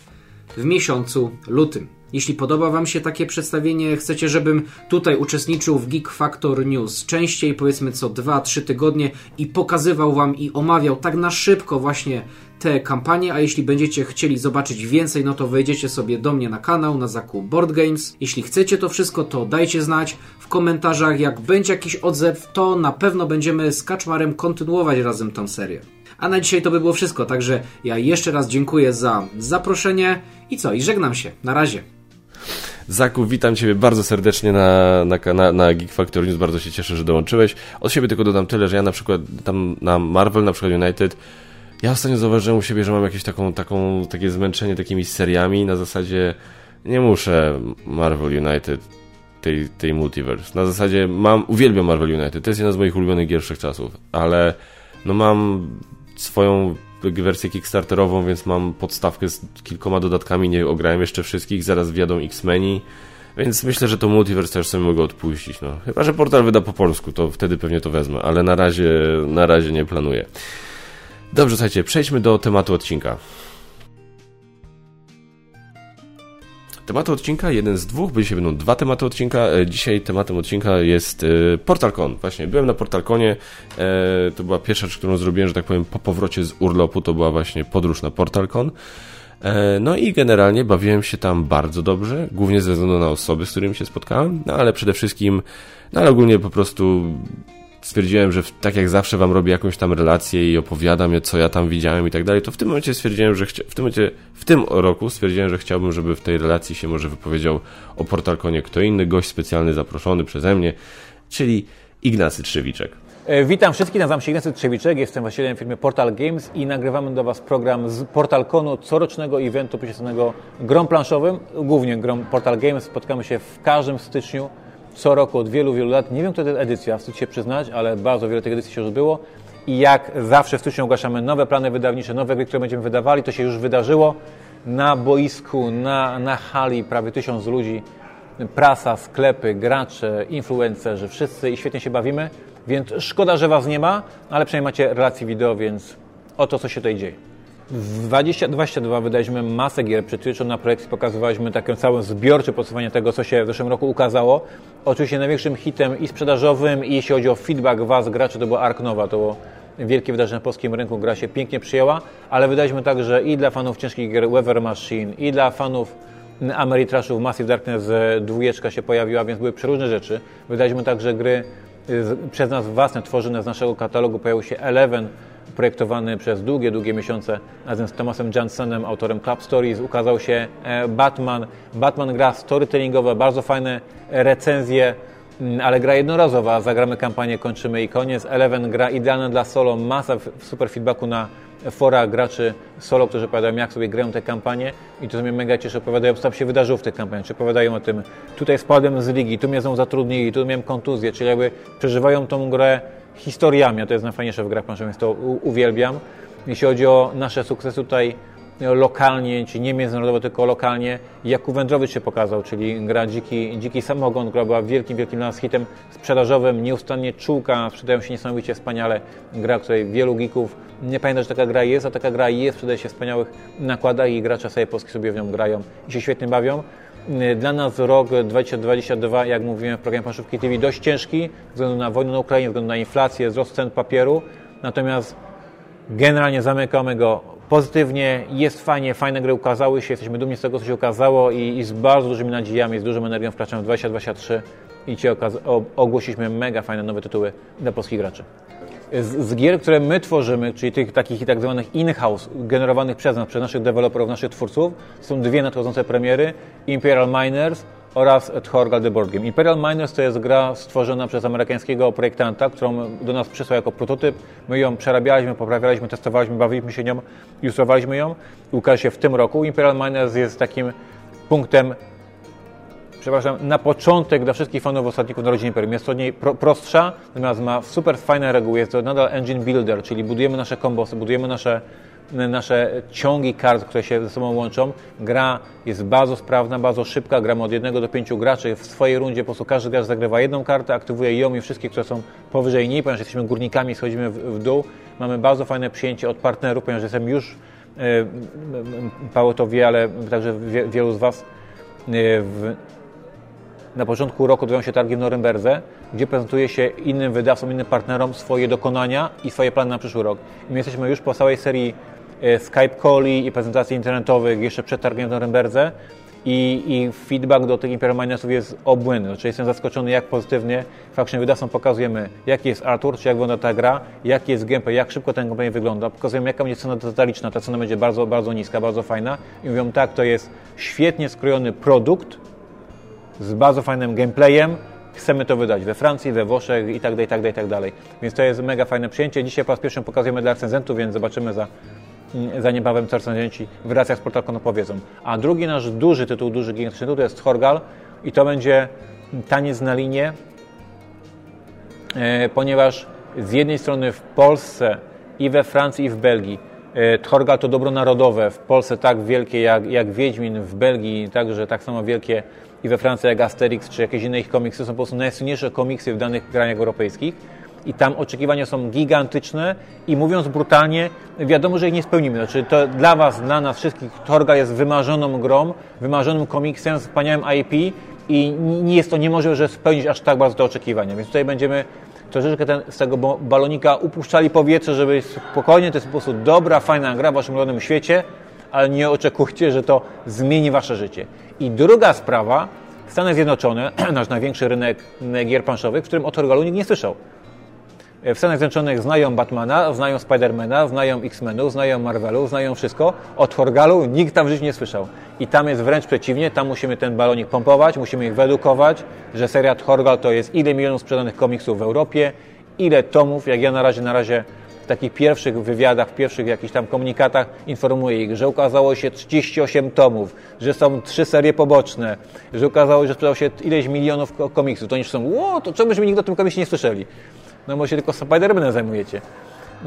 [SPEAKER 2] w miesiącu lutym. Jeśli podoba Wam się takie przedstawienie, chcecie, żebym tutaj uczestniczył w Geek Factor News częściej, powiedzmy co 2-3 tygodnie i pokazywał Wam i omawiał tak na szybko właśnie te kampanie, a jeśli będziecie chcieli zobaczyć więcej, no to wejdziecie sobie do mnie na kanał, na zakup Board Games. Jeśli chcecie to wszystko, to dajcie znać w komentarzach. Jak będzie jakiś odzew, to na pewno będziemy z Kaczmarem kontynuować razem tą serię. A na dzisiaj to by było wszystko, także ja jeszcze raz dziękuję za zaproszenie i co, i żegnam się. Na razie.
[SPEAKER 1] Zaku, witam Ciebie bardzo serdecznie na, na, na, na Geek Factor News, bardzo się cieszę, że dołączyłeś. Od siebie tylko dodam tyle, że ja na przykład tam na Marvel, na przykład United, ja ostatnio zauważyłem u siebie, że mam jakieś taką, taką, takie zmęczenie takimi seriami na zasadzie nie muszę Marvel United tej, tej multiverse. Na zasadzie mam, uwielbiam Marvel United, to jest jedna z moich ulubionych gier czasów, ale no mam swoją wersję kickstarterową, więc mam podstawkę z kilkoma dodatkami, nie ograłem jeszcze wszystkich, zaraz wjadą X-Meni, więc myślę, że to multiverse też sobie mogę odpuścić. No. Chyba, że portal wyda po polsku, to wtedy pewnie to wezmę, ale na razie, na razie nie planuję. Dobrze, słuchajcie, przejdźmy do tematu odcinka. Tematu odcinka, jeden z dwóch, bo dzisiaj będą dwa tematy odcinka. E, dzisiaj tematem odcinka jest e, PortalCon. Właśnie, byłem na PortalConie, e, to była pierwsza rzecz, którą zrobiłem, że tak powiem, po powrocie z urlopu, to była właśnie podróż na PortalCon. No i generalnie bawiłem się tam bardzo dobrze, głównie ze względu na osoby, z którymi się spotkałem, no ale przede wszystkim, no ale ogólnie po prostu stwierdziłem, że tak jak zawsze wam robię jakąś tam relację i opowiadam, co ja tam widziałem i tak dalej, to w tym momencie stwierdziłem, że w tym momencie, w tym roku stwierdziłem, że chciałbym, żeby w tej relacji się może wypowiedział o Portalkonie kto inny, gość specjalny zaproszony przeze mnie, czyli Ignacy Trzewiczek.
[SPEAKER 3] E, witam wszystkich, nazywam się Ignacy Trzewiczek, jestem właścicielem firmy Portal Games i nagrywamy do Was program z PortalConu, corocznego eventu poświęconego grom planszowym, głównie grom Portal Games. Spotkamy się w każdym styczniu co roku od wielu, wielu lat. Nie wiem, która to jest edycja, wstyd się przyznać, ale bardzo wiele tych edycji się już było. I jak zawsze w styczniu ogłaszamy nowe plany wydawnicze, nowe gry, które będziemy wydawali, to się już wydarzyło. Na boisku, na, na hali prawie tysiąc ludzi, prasa, sklepy, gracze, influencerzy, wszyscy i świetnie się bawimy. Więc szkoda, że Was nie ma, ale przynajmniej macie relacje wideo, więc oto co się tutaj dzieje. W 2022 wydaliśmy masę gier. Przed chwilą na projekcji pokazywaliśmy takie całe zbiorcze podsumowanie tego, co się w zeszłym roku ukazało. Oczywiście największym hitem i sprzedażowym, i jeśli chodzi o feedback Was, graczy, to była Ark Nova. To było wielkie wydarzenie na polskim rynku. Gra się pięknie przyjęła, ale wydaliśmy także i dla fanów ciężkich gier Weather Machine, i dla fanów Ameritrashów Massive Darkness dwójeczka się pojawiła, więc były przeróżne rzeczy. Wydaliśmy także gry przez nas własne, tworzone z naszego katalogu. Pojawił się Eleven, projektowany przez długie, długie miesiące razem z Thomasem Jansenem, autorem Club Stories, ukazał się e, Batman. Batman gra storytellingowe, bardzo fajne recenzje, mm, ale gra jednorazowa. Zagramy kampanię, kończymy i koniec. Eleven gra idealna dla solo, masa super feedbacku na fora graczy solo, którzy opowiadają, jak sobie grają te kampanie i to mnie mega cieszy, opowiadają, co tam się wydarzyło w tych kampaniach, czy opowiadają o tym, tutaj spadłem z ligi, tu mnie znowu zatrudnili, tu miałem kontuzję, czyli jakby przeżywają tą grę historiami, a to jest najfajniejsze w grach planszowych, więc to uwielbiam. Jeśli chodzi o nasze sukcesy tutaj lokalnie, czy nie międzynarodowo, tylko lokalnie, Jakub Wędrowicz się pokazał, czyli gra Dziki, Dziki Samogon, która była wielkim, wielkim dla nas hitem sprzedażowym, nieustannie czułka, sprzedają się niesamowicie wspaniale, gra, której wielu geeków nie pamięta, że taka gra jest, a taka gra jest, sprzedaje się wspaniałych nakładach i gracze sobie polskie sobie w nią grają i się świetnie bawią. Dla nas rok 2022, jak mówiłem w programie Panszówki TV, dość ciężki, ze względu na wojnę na Ukrainie, ze względu na inflację, wzrost cen papieru, natomiast generalnie zamykamy go pozytywnie, jest fajnie, fajne gry ukazały się, jesteśmy dumni z tego, co się ukazało i, i z bardzo dużymi nadziejami, z dużą energią wkraczamy w 2023 i Ci ogłosiliśmy mega fajne nowe tytuły dla polskich graczy. Z, z, gier, które my tworzymy, czyli tych takich tak zwanych in-house, generowanych przez nas, przez naszych deweloperów, naszych twórców, są dwie nadchodzące premiery, Imperial Miners oraz Thorgal The Board Game. Imperial Miners to jest gra stworzona przez amerykańskiego projektanta, którą do nas przysłał jako prototyp. My ją przerabialiśmy, poprawialiśmy, testowaliśmy, bawiliśmy się nią, ilustrowaliśmy ją. Ukaże się w tym roku. Imperial Miners jest takim punktem przepraszam, na początek dla wszystkich fanów ostatników Narodzin Imperium. Jest od niej pro, prostsza, natomiast ma super fajne reguły. Jest to nadal engine builder, czyli budujemy nasze kombosy, budujemy nasze nasze ciągi kart, które się ze sobą łączą. Gra jest bardzo sprawna, bardzo szybka. Gramy od jednego do pięciu graczy. W swojej rundzie po prostu każdy gracz zagrywa jedną kartę, aktywuje ją i wszystkie, które są powyżej niej, ponieważ jesteśmy górnikami, schodzimy w, w dół. Mamy bardzo fajne przyjęcie od partnerów, ponieważ jestem już, e, Paweł to wie, ale także wie, wielu z Was, e, w, na początku roku odbywają się targi w Norymberdze, gdzie prezentuje się innym wydawcom, innym partnerom swoje dokonania i swoje plany na przyszły rok. I my jesteśmy już po całej serii E, Skype calli i prezentacji internetowych jeszcze przed targiem w Norymberdze i, i feedback do tych Imperial Minersów jest obłędny. Znaczy jestem zaskoczony, jak pozytywnie faktycznie wydawcom pokazujemy, jaki jest Artur, czy jak wygląda ta gra, jaki jest gameplay, jak szybko ten gameplay wygląda. Pokazujemy, jaka będzie cena detaliczna. Ta cena będzie bardzo, bardzo niska, bardzo fajna. I mówią, tak, to jest świetnie skrojony produkt z bardzo fajnym gameplayem, chcemy to wydać we Francji, we Włoszech i tak dalej, tak dalej, tak dalej. Więc to jest mega fajne przyjęcie. Dzisiaj po raz pierwszy pokazujemy dla recenzentów, więc zobaczymy za za niebawem co recenzenci w relacjach z Portalkon opowiedzą. A drugi nasz duży tytuł, duży tytuł to jest Horgal i to będzie taniec na linię, e, ponieważ z jednej strony w Polsce i we Francji i w Belgii e, Thorgal to dobro narodowe, w Polsce tak wielkie jak, jak Wiedźmin, w Belgii także tak samo wielkie i we Francji jak Asterix czy jakieś inne ich komiksy są po prostu najsłynniejsze komiksy w danych krajach europejskich i tam oczekiwania są gigantyczne i mówiąc brutalnie, wiadomo, że ich nie spełnimy. Znaczy to dla Was, dla nas wszystkich Torga jest wymarzoną grą, wymarzonym komiksem, wspaniałym IP i nie jest to niemożliwe, że spełnić aż tak bardzo te oczekiwania. Więc tutaj będziemy troszeczkę ten, z tego balonika upuszczali powietrze, żeby spokojnie, to jest po prostu dobra, fajna gra w Waszym ulubionym świecie, ale nie oczekujcie, że to zmieni Wasze życie. I druga sprawa, Stany Zjednoczone, nasz największy rynek gier planszowych, w którym o Torgalu nikt nie słyszał. W Stanach Zjednoczonych znają Batmana, znają Spidermana, znają X-Menów, znają Marvelu, znają wszystko. Od Horgalu nikt tam w życiu nie słyszał. I tam jest wręcz przeciwnie, tam musimy ten balonik pompować, musimy ich wyedukować, że seria Horgal to jest ile milionów sprzedanych komiksów w Europie, ile tomów, jak ja na razie, na razie w takich pierwszych wywiadach, w pierwszych jakichś tam komunikatach informuję ich, że ukazało się 38 tomów, że są trzy serie poboczne, że ukazało się, że sprzedało się ileś milionów komiksów. To oni są, ło, to czemu byśmy nigdy o tym komiksie nie słyszeli? no bo się tylko Spider-Manem zajmujecie.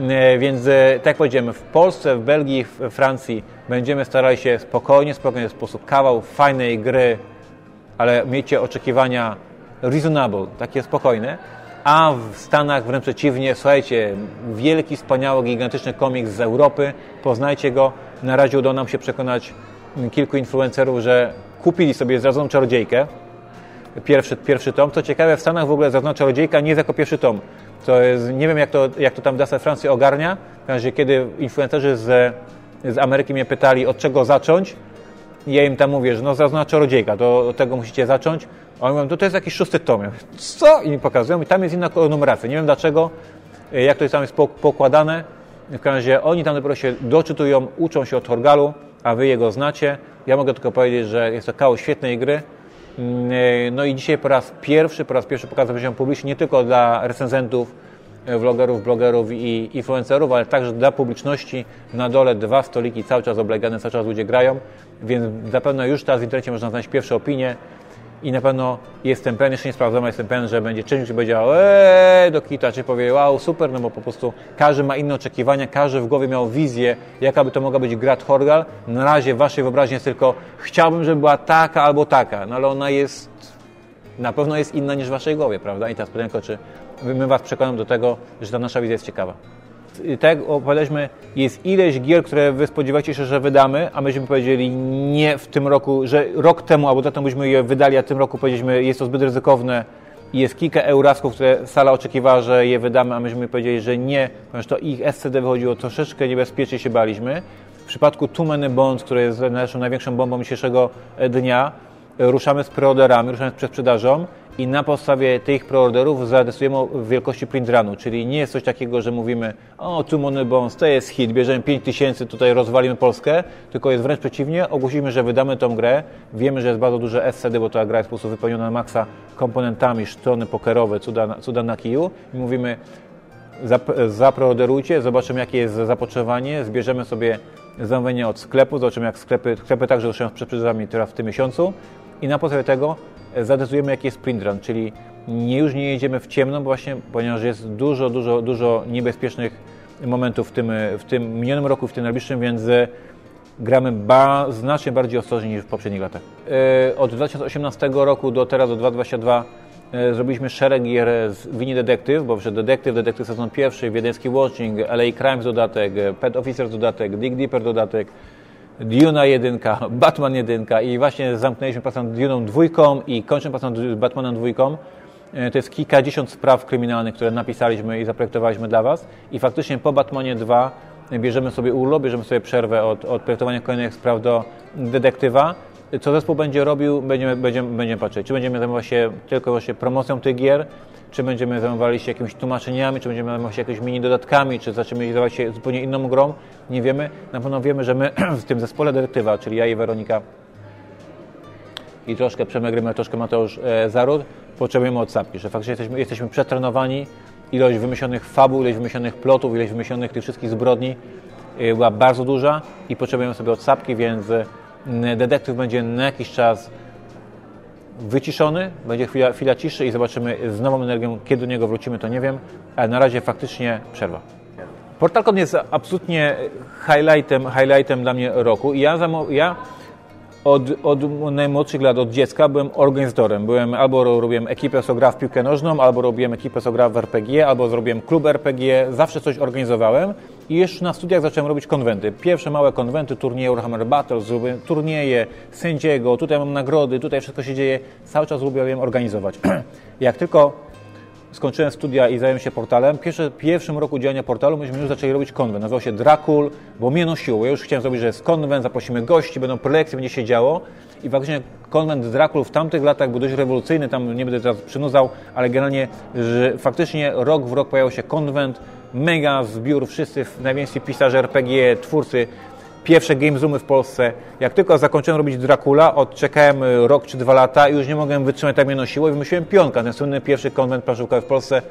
[SPEAKER 3] E, więc e, tak jak powiedziałem, w Polsce, w Belgii, w Francji będziemy starali się spokojnie, spokojnie w sposób kawał fajnej gry, ale miejcie oczekiwania reasonable, takie spokojne, a w Stanach wręcz przeciwnie, słuchajcie, wielki, wspaniały, gigantyczny komiks z Europy, poznajcie go. Na razie udało nam się przekonać kilku influencerów, że kupili sobie zradzoną czarodziejkę, pierwszy, pierwszy tom. Co ciekawe, w Stanach w ogóle zradzoną czarodziejka nie jest jako pierwszy tom. To jest, nie wiem, jak to, jak to tam Dasa Francji ogarnia. W kiedy influencerzy z, z Ameryki mnie pytali, od czego zacząć, ja im tam mówię, że no zrazona czarodziejka, to od tego musicie zacząć. A oni mówią, to, to jest jakiś szósty tom. Ja mówię, co? I mi pokazują. I tam jest inna numeracja. Nie wiem dlaczego, e, jak to tam jest pokładane. W każdym razie oni tam dopiero się doczytują, uczą się od Horgalu, a wy jego znacie. Ja mogę tylko powiedzieć, że jest to kawał świetnej gry. Mm, e, no i dzisiaj po raz pierwszy, po raz pierwszy pokazał się publicznie nie tylko dla recenzentów, e, vlogerów, blogerów i influencerów, ale także dla publiczności. Na dole dwa stoliki cały czas oblegane, cały czas ludzie grają, więc zapewne już teraz w internecie można znaleźć pierwsze opinie. I na pewno jestem pewien, jeszcze nie sprawdzam, jestem pewien, że będzie część, który będzie eee, do kita, czy powie wow, super, no bo po prostu każdy ma inne oczekiwania, każdy w głowie miał wizję, jaka by to mogła być gra Horgal. Na razie w waszej wyobraźni jest tylko chciałbym, żeby była taka albo taka, no ale ona jest, na pewno jest inna niż w waszej głowie, prawda? I teraz pytanie, czy my was przekonamy do tego, że ta nasza wizja jest ciekawa tak opowiadaliśmy, jest ileś gier, które wy spodziewacie się, że wydamy, a myśmy powiedzieli nie w tym roku, że rok temu albo dawno byśmy je wydali, a tym roku powiedzieliśmy, jest to zbyt ryzykowne i jest kilka eurasków, które sala oczekiwała, że je wydamy, a myśmy powiedzieli, że nie, ponieważ to ich SCD wychodziło troszeczkę niebezpiecznie się baliśmy. W przypadku Too Many Bonds, które jest naszą największą bombą dzisiejszego dnia, ruszamy z preorderami, ruszamy z przesprzedażą i na podstawie tych preorderów zadecydujemy o wielkości printrunu, czyli nie jest coś takiego, że mówimy o, tu Money Bones, to jest hit, bierzemy 5000, tutaj rozwalimy Polskę, tylko jest wręcz przeciwnie, ogłosimy, że wydamy tą grę, wiemy, że jest bardzo duże SCD, bo ta gra jest po prostu wypełniona na maksa komponentami, sztony pokerowe, cuda, cuda na kiju. I mówimy zapreorderujcie, zobaczymy jakie jest zapotrzebowanie, zbierzemy sobie zamówienie od sklepu, zobaczymy jak sklepy, sklepy także ruszają z przeprzedami teraz w tym miesiącu i na podstawie tego zadecydujemy, jaki jest sprint run, czyli nie, już nie jedziemy w ciemno, właśnie, ponieważ jest dużo, dużo, dużo niebezpiecznych momentów w tym, w tym minionym roku, w tym najbliższym, więc gramy ba, znacznie bardziej ostrożnie niż w poprzednich latach. E, od 2018 roku do teraz, do 2022 e, zrobiliśmy szereg gier z Wini Detective, bo że Detective, Detective sezon pierwszy, Wiedeński Watching, LA Crimes dodatek, Pet Officers dodatek, Dig Deeper dodatek, Duna 1, Batman 1 i właśnie zamknęliśmy pracę nad Duną 2 i kończymy pracę nad Batmanem 2. E, to jest kilkadziesiąt spraw kryminalnych, które napisaliśmy i zaprojektowaliśmy dla Was i faktycznie po Batmanie 2 bierzemy sobie urlop, bierzemy sobie przerwę od, od projektowania kolejnych spraw do detektywa. Co zespół będzie robił, będziemy, będziemy, będziemy patrzeć. Czy będziemy zajmować się tylko właśnie promocją tych gier, czy będziemy zajmowali się jakimiś tłumaczeniami, czy będziemy zajmować się jakimiś mini dodatkami, czy zaczniemy zajmować się zupełnie inną grą, nie wiemy. Na pewno wiemy, że my w tym zespole detektywa, czyli ja i Weronika i troszkę Przemek troszkę Mateusz e, Zarud, potrzebujemy odsapki, że faktycznie jesteśmy, jesteśmy przetrenowani, ilość wymyślonych fabuł, ilość wymyślonych plotów, ilość wymyślonych tych wszystkich zbrodni e, była bardzo duża i potrzebujemy sobie odsapki, więc detektyw będzie na jakiś czas wyciszony, będzie chwila, chwila ciszy i zobaczymy z nową energią, kiedy do niego wrócimy, to nie wiem, ale na razie faktycznie przerwa. PortalCon jest absolutnie highlightem, highlightem dla mnie roku i ja, ja od, od najmłodszych lat, od dziecka byłem organizatorem. Byłem, albo robiłem ekipę, co gra w piłkę nożną, albo robiłem ekipę, co gra w RPG, albo zrobiłem klub RPG. Zawsze coś organizowałem i jeszcze na studiach zacząłem robić konwenty. Pierwsze małe konwenty, turnieje Warhammer Battles, turnieje, sędziego, tutaj mam nagrody, tutaj wszystko się dzieje. Cały czas lubiłem organizować. Jak tylko skończyłem studia i zająłem się portalem, pierwszy, pierwszym roku działania portalu myśmy już zaczęli robić konwent. Nazywał się Dracul, bo mnie nosiło. Ja już chciałem zrobić, że jest konwent, zaprosimy gości, będą prelekcje, będzie się działo. I faktycznie konwent Dracul w tamtych latach był dość rewolucyjny, tam nie będę teraz przynudzał, ale generalnie, że faktycznie rok w rok pojawił się konwent, mega zbiór, wszyscy najwięksi pisarze RPG, twórcy pierwsze game zoomy w Polsce. Jak tylko zakończyłem robić Dracula, odczekałem y, rok czy dwa lata i już nie mogłem wytrzymać, tak mnie nosiło i wymyśliłem Pionka, ten słynny pierwszy konwent planszówkowy w Polsce,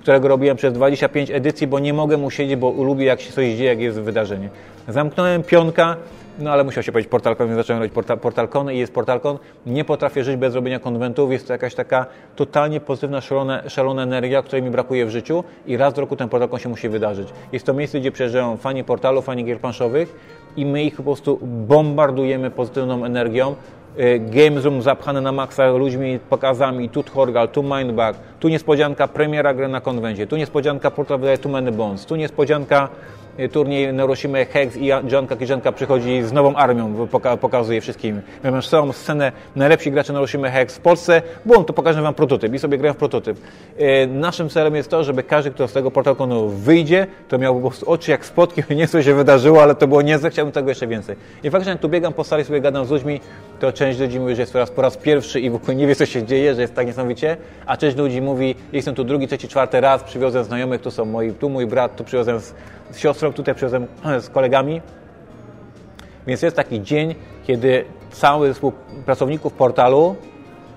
[SPEAKER 3] którego robiłem przez 25 edycji, bo nie mogę mu siedzieć, bo lubię jak się coś dzieje, jak jest wydarzenie. Zamknąłem Pionka, no ale musiał się powiedzieć PortalCon, więc zacząłem robić portal, PortalCon i jest PortalCon. Nie potrafię żyć bez robienia konwentów, jest to jakaś taka totalnie pozytywna, szalona, szalona energia, której mi brakuje w życiu i raz do roku ten PortalCon się musi wydarzyć. Jest to miejsce, gdzie przyjeżdżają fani portalu, fani gier planszowych i my ich po prostu bombardujemy pozytywną energią. Y, Game Room zapchane na maksa ludźmi, pokazami, tu Horgal, tu Mindbug, tu niespodzianka premiera gry na konwencie, tu niespodzianka portal tu Many Bones, tu niespodzianka turniej Neuroshima Hex i John Kakijanka przychodzi z nową armią, poka pokazuje wszystkim. Mamy całą scenę najlepsi gracze Neuroshima Hex w Polsce. Błąd, to pokażę Wam prototyp i sobie grają w prototyp. Y, naszym celem jest to, żeby każdy, kto z tego portalkonu wyjdzie, to miał po prostu oczy jak spotki, nie co się wydarzyło, ale to było niezłe, chciałbym tego jeszcze więcej. I faktycznie tu biegam po sali, sobie gadam z ludźmi, to część ludzi mówi, że jest po raz, po raz pierwszy i w ogóle nie wie, co się dzieje, że jest tak niesamowicie, a część ludzi mówi, jestem tu drugi, trzeci, czwarty raz, przywiozłem znajomych, tu są moi, tu mój brat, tu przywiozłem z, z siostrą, tutaj przywiozłem z kolegami. Więc jest taki dzień, kiedy cały zespół pracowników portalu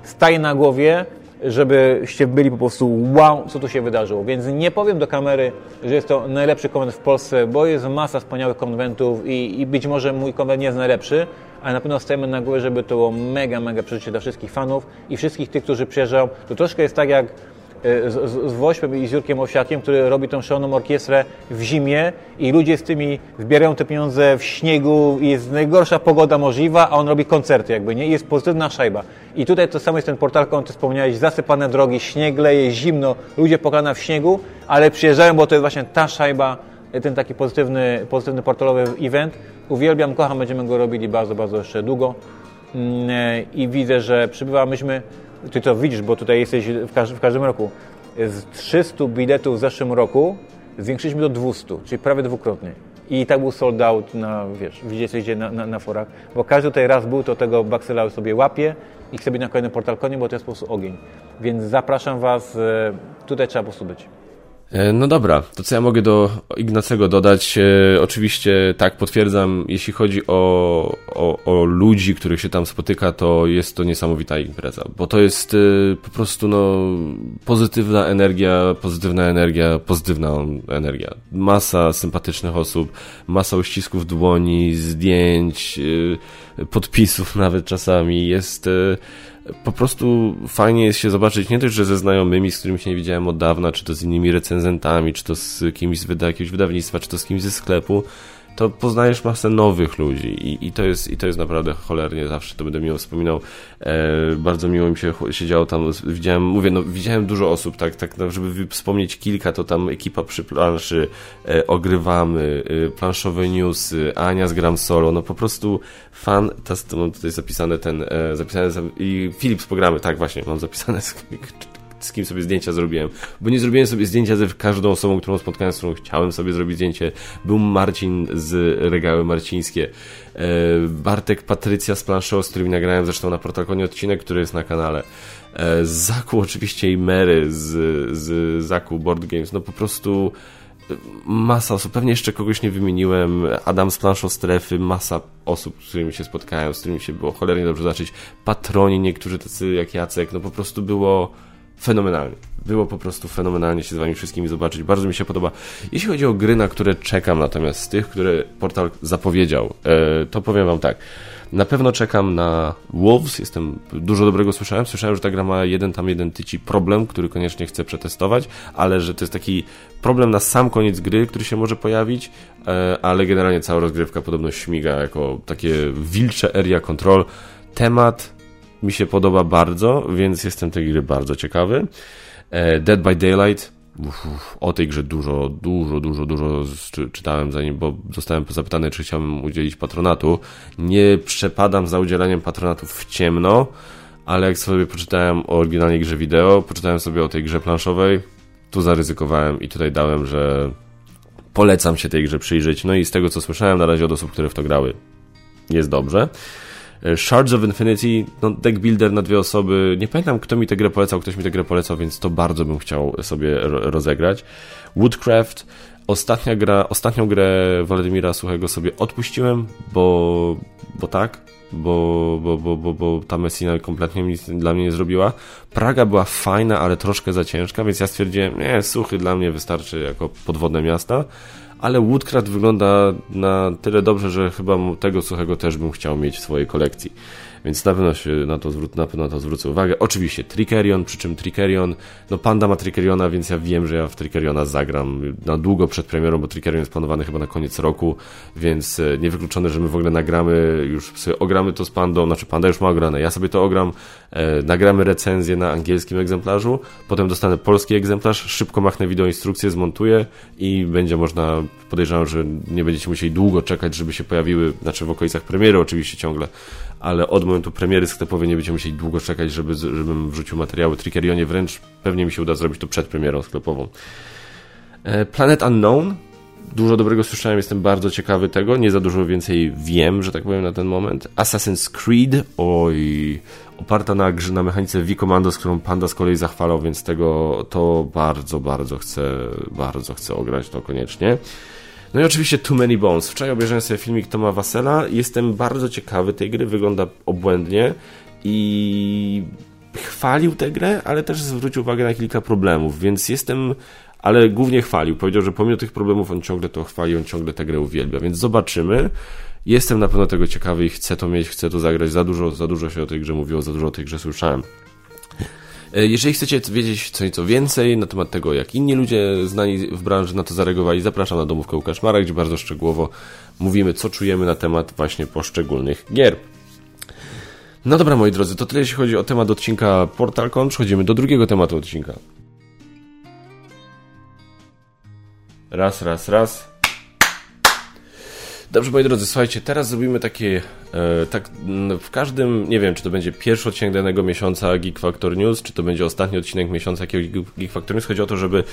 [SPEAKER 3] staje na głowie, żebyście byli po prostu wow, co tu się wydarzyło. Więc nie powiem do kamery, że jest to najlepszy konwent w Polsce, bo jest masa wspaniałych konwentów i, i być może mój konwent nie jest najlepszy, ale na pewno stajemy na górę, żeby to było mega, mega przeżycie dla wszystkich fanów i wszystkich tych, którzy przyjeżdżają. To troszkę jest tak jak z, z, z Wośpem i z Jurkiem Osiakiem, który robi tą szaloną orkiestrę w zimie i ludzie z tymi zbierają te pieniądze w śniegu i jest najgorsza pogoda możliwa, a on robi koncerty jakby, nie? I jest pozytywna szajba. I tutaj to samo jest ten portal, on ty wspomniałeś, zasypane drogi, śnieg leje, zimno, ludzie pokana w śniegu, ale przyjeżdżają, bo to jest właśnie ta szajba, ten taki pozytywny, pozytywny portalowy event. Uwielbiam, kocham, będziemy go robili bardzo, bardzo jeszcze długo mm, i widzę, że przybywa, myśmy, ty to widzisz, bo tutaj jesteś w, każdym, w każdym roku, z 300 biletów w zeszłym roku zwiększyliśmy do 200, czyli prawie dwukrotnie. I tak był sold out na, wiesz, widzicie na, na, na forach, bo każdy tutaj raz był, to tego baksela sobie łapie i chce być na kolejnym portalkonie, bo to jest po prostu ogień. Więc zapraszam Was, e, tutaj trzeba po prostu być.
[SPEAKER 1] E, no dobra, to co ja mogę do Ignacego dodać? E, oczywiście tak, potwierdzam, jeśli chodzi o, o, o, ludzi, których się tam spotyka, to jest to niesamowita impreza, bo to jest e, po prostu no, pozytywna energia, pozytywna energia, pozytywna energia. Masa sympatycznych osób, masa uścisków dłoni, zdjęć, podpisów nawet czasami. Jest po prostu fajnie jest się zobaczyć nie tylko, że ze znajomymi, z którymi się nie widziałem od dawna, czy to z innymi recenzentami, czy to z kimś z wyda jakiegoś wydawnictwa, czy to z kimś ze sklepu, to poznajesz masę nowych ludzi i, i, to, jest, i to jest naprawdę cholernie, zawsze to będę miło wspominał. E, bardzo miło mi się siedziało tam, widziałem, mówię, no widziałem dużo osób, tak, tak no, żeby wspomnieć kilka, to tam ekipa przy planszy, e, ogrywamy, e, planszowe newsy, Ania z Gram Solo, no po prostu fan, to mam tutaj zapisane ten, e, zapisane i Filip z programy, tak właśnie, mam zapisane z kim sobie zdjęcia zrobiłem. Bo nie zrobiłem sobie zdjęcia ze każdą osobą, którą spotkałem, z którą chciałem sobie zrobić zdjęcie. Był Marcin z Regały Marcińskie. E, Bartek Patrycja z Planszą, z którymi nagrałem zresztą na protokonie odcinek, który jest na kanale. E, Zaku oczywiście i Mary z, z Zaku Board Games. No po prostu masa osób, pewnie jeszcze kogoś nie wymieniłem, Adam z planszą strefy, masa osób, z którymi się spotkałem, z którymi się było cholernie dobrze zacząć, patroni niektórzy tacy jak Jacek, no po prostu było fenomenalnie. Było po prostu fenomenalnie się z wami wszystkimi zobaczyć. Bardzo mi się podoba. Jeśli chodzi o gry, na które czekam, natomiast z tych, które portal zapowiedział, e, to powiem wam tak. Na pewno czekam na Wolves, jestem dużo dobrego słyszałem. Słyszałem, że ta gra ma jeden tam jeden tyci problem, który koniecznie chcę przetestować, ale że to jest taki problem na sam koniec gry, który się może pojawić, e, ale generalnie cała rozgrywka podobno śmiga jako takie wilcze area control. Temat mi się podoba bardzo, więc jestem tej gry bardzo ciekawy. E, Dead by Daylight. Uf, o tej grze dużo, dużo, dużo, dużo czytałem zanim, bo zostałem zapytany, czy chciałbym udzielić patronatu. Nie przepadam za udzielaniem patronatów w ciemno, ale jak sobie poczytałem o oryginalnej grze wideo, poczytałem sobie o tej grze planszowej, tu zaryzykowałem i tutaj dałem, że polecam się tej grze przyjrzeć. No i z tego co słyszałem na razie od osób, które w to grały, jest dobrze. E, Shards of Infinity, no deck builder na dwie osoby. Nie pamiętam, kto mi tę grę polecał, ktoś mi tę grę polecał, więc to bardzo bym chciał sobie rozegrać. Woodcraft, ostatnia gra, ostatnią grę Władimira Suchego sobie odpuściłem, bo, bo tak, bo, bo, bo, bo, bo ta Messina kompletnie nic dla mnie nie zrobiła. Praga była fajna, ale troszkę za ciężka, więc ja stwierdziłem, nie, Suchy dla mnie wystarczy jako podwodne miasta ale Woodcraft wygląda na tyle dobrze, że chyba tego suchego też bym chciał mieć w swojej kolekcji. Więc na pewno się na to, zwró- na pewno na to zwrócę uwagę. Oczywiście Trickerion, przy czym Trickerion, no Panda ma Trickeriona, więc ja wiem, że ja w Trickeriona zagram na długo przed premierą, bo Trickerion jest planowany chyba na koniec roku, więc e, niewykluczone, że my w ogóle nagramy, już sobie ogramy to z Pandą, znaczy Panda już ma ograne, ja sobie to ogram, e, nagramy recenzję na angielskim egzemplarzu, potem dostanę polski egzemplarz, szybko machnę wideo instrukcję, zmontuję i będzie można, podejrzewam, że nie będziecie musieli długo czekać, żeby się pojawiły, znaczy w okolicach premiery oczywiście ciągle, ale od momentu premiery sklepowej nie będziemy musieli długo czekać, żeby, żebym wrzucił materiały Trickerionie, wręcz pewnie mi się uda zrobić to przed premierą sklepową. E, Planet Unknown. Dużo dobrego słyszałem, jestem bardzo ciekawy tego. Nie za dużo więcej wiem, że tak powiem, na ten moment. Assassin's Creed, oj, oparta na grze, na mechanice V-Commandos, którą Panda z kolei zachwalał, więc tego to bardzo, bardzo chcę, bardzo chcę ograć to koniecznie. No i oczywiście Too Many Bones. Wczoraj obejrzałem sobie filmik Toma Wasela. Jestem bardzo ciekawy tej gry, wygląda obłędnie i chwalił tę grę, ale też zwrócił uwagę na kilka problemów, więc jestem ale głównie chwalił. Powiedział, że pomimo tych problemów on ciągle to chwali, on ciągle tę grę uwielbia, więc zobaczymy. Jestem na pewno tego ciekawy i chcę to mieć, chcę to zagrać. Za dużo, za dużo się o tej grze mówiło, za dużo o tej grze słyszałem. E, jeżeli chcecie wiedzieć co więcej na temat tego, jak inni ludzie znani w branży na to zareagowali, zapraszam na domówkę Łukasz Mara, gdzie bardzo szczegółowo mówimy, co czujemy na temat właśnie poszczególnych gier. No dobra, moi drodzy, to tyle jeśli chodzi o temat odcinka PortalCon. Przechodzimy do drugiego tematu odcinka. Raz, raz, raz. Dobrze, moi drodzy, słuchajcie, teraz zrobimy takie, tak w każdym, nie wiem, czy to będzie pierwszy odcinek danego miesiąca Geek Factor News, czy to będzie ostatni odcinek miesiąca jakiegoś Geek Factor News. Chodzi o to, żeby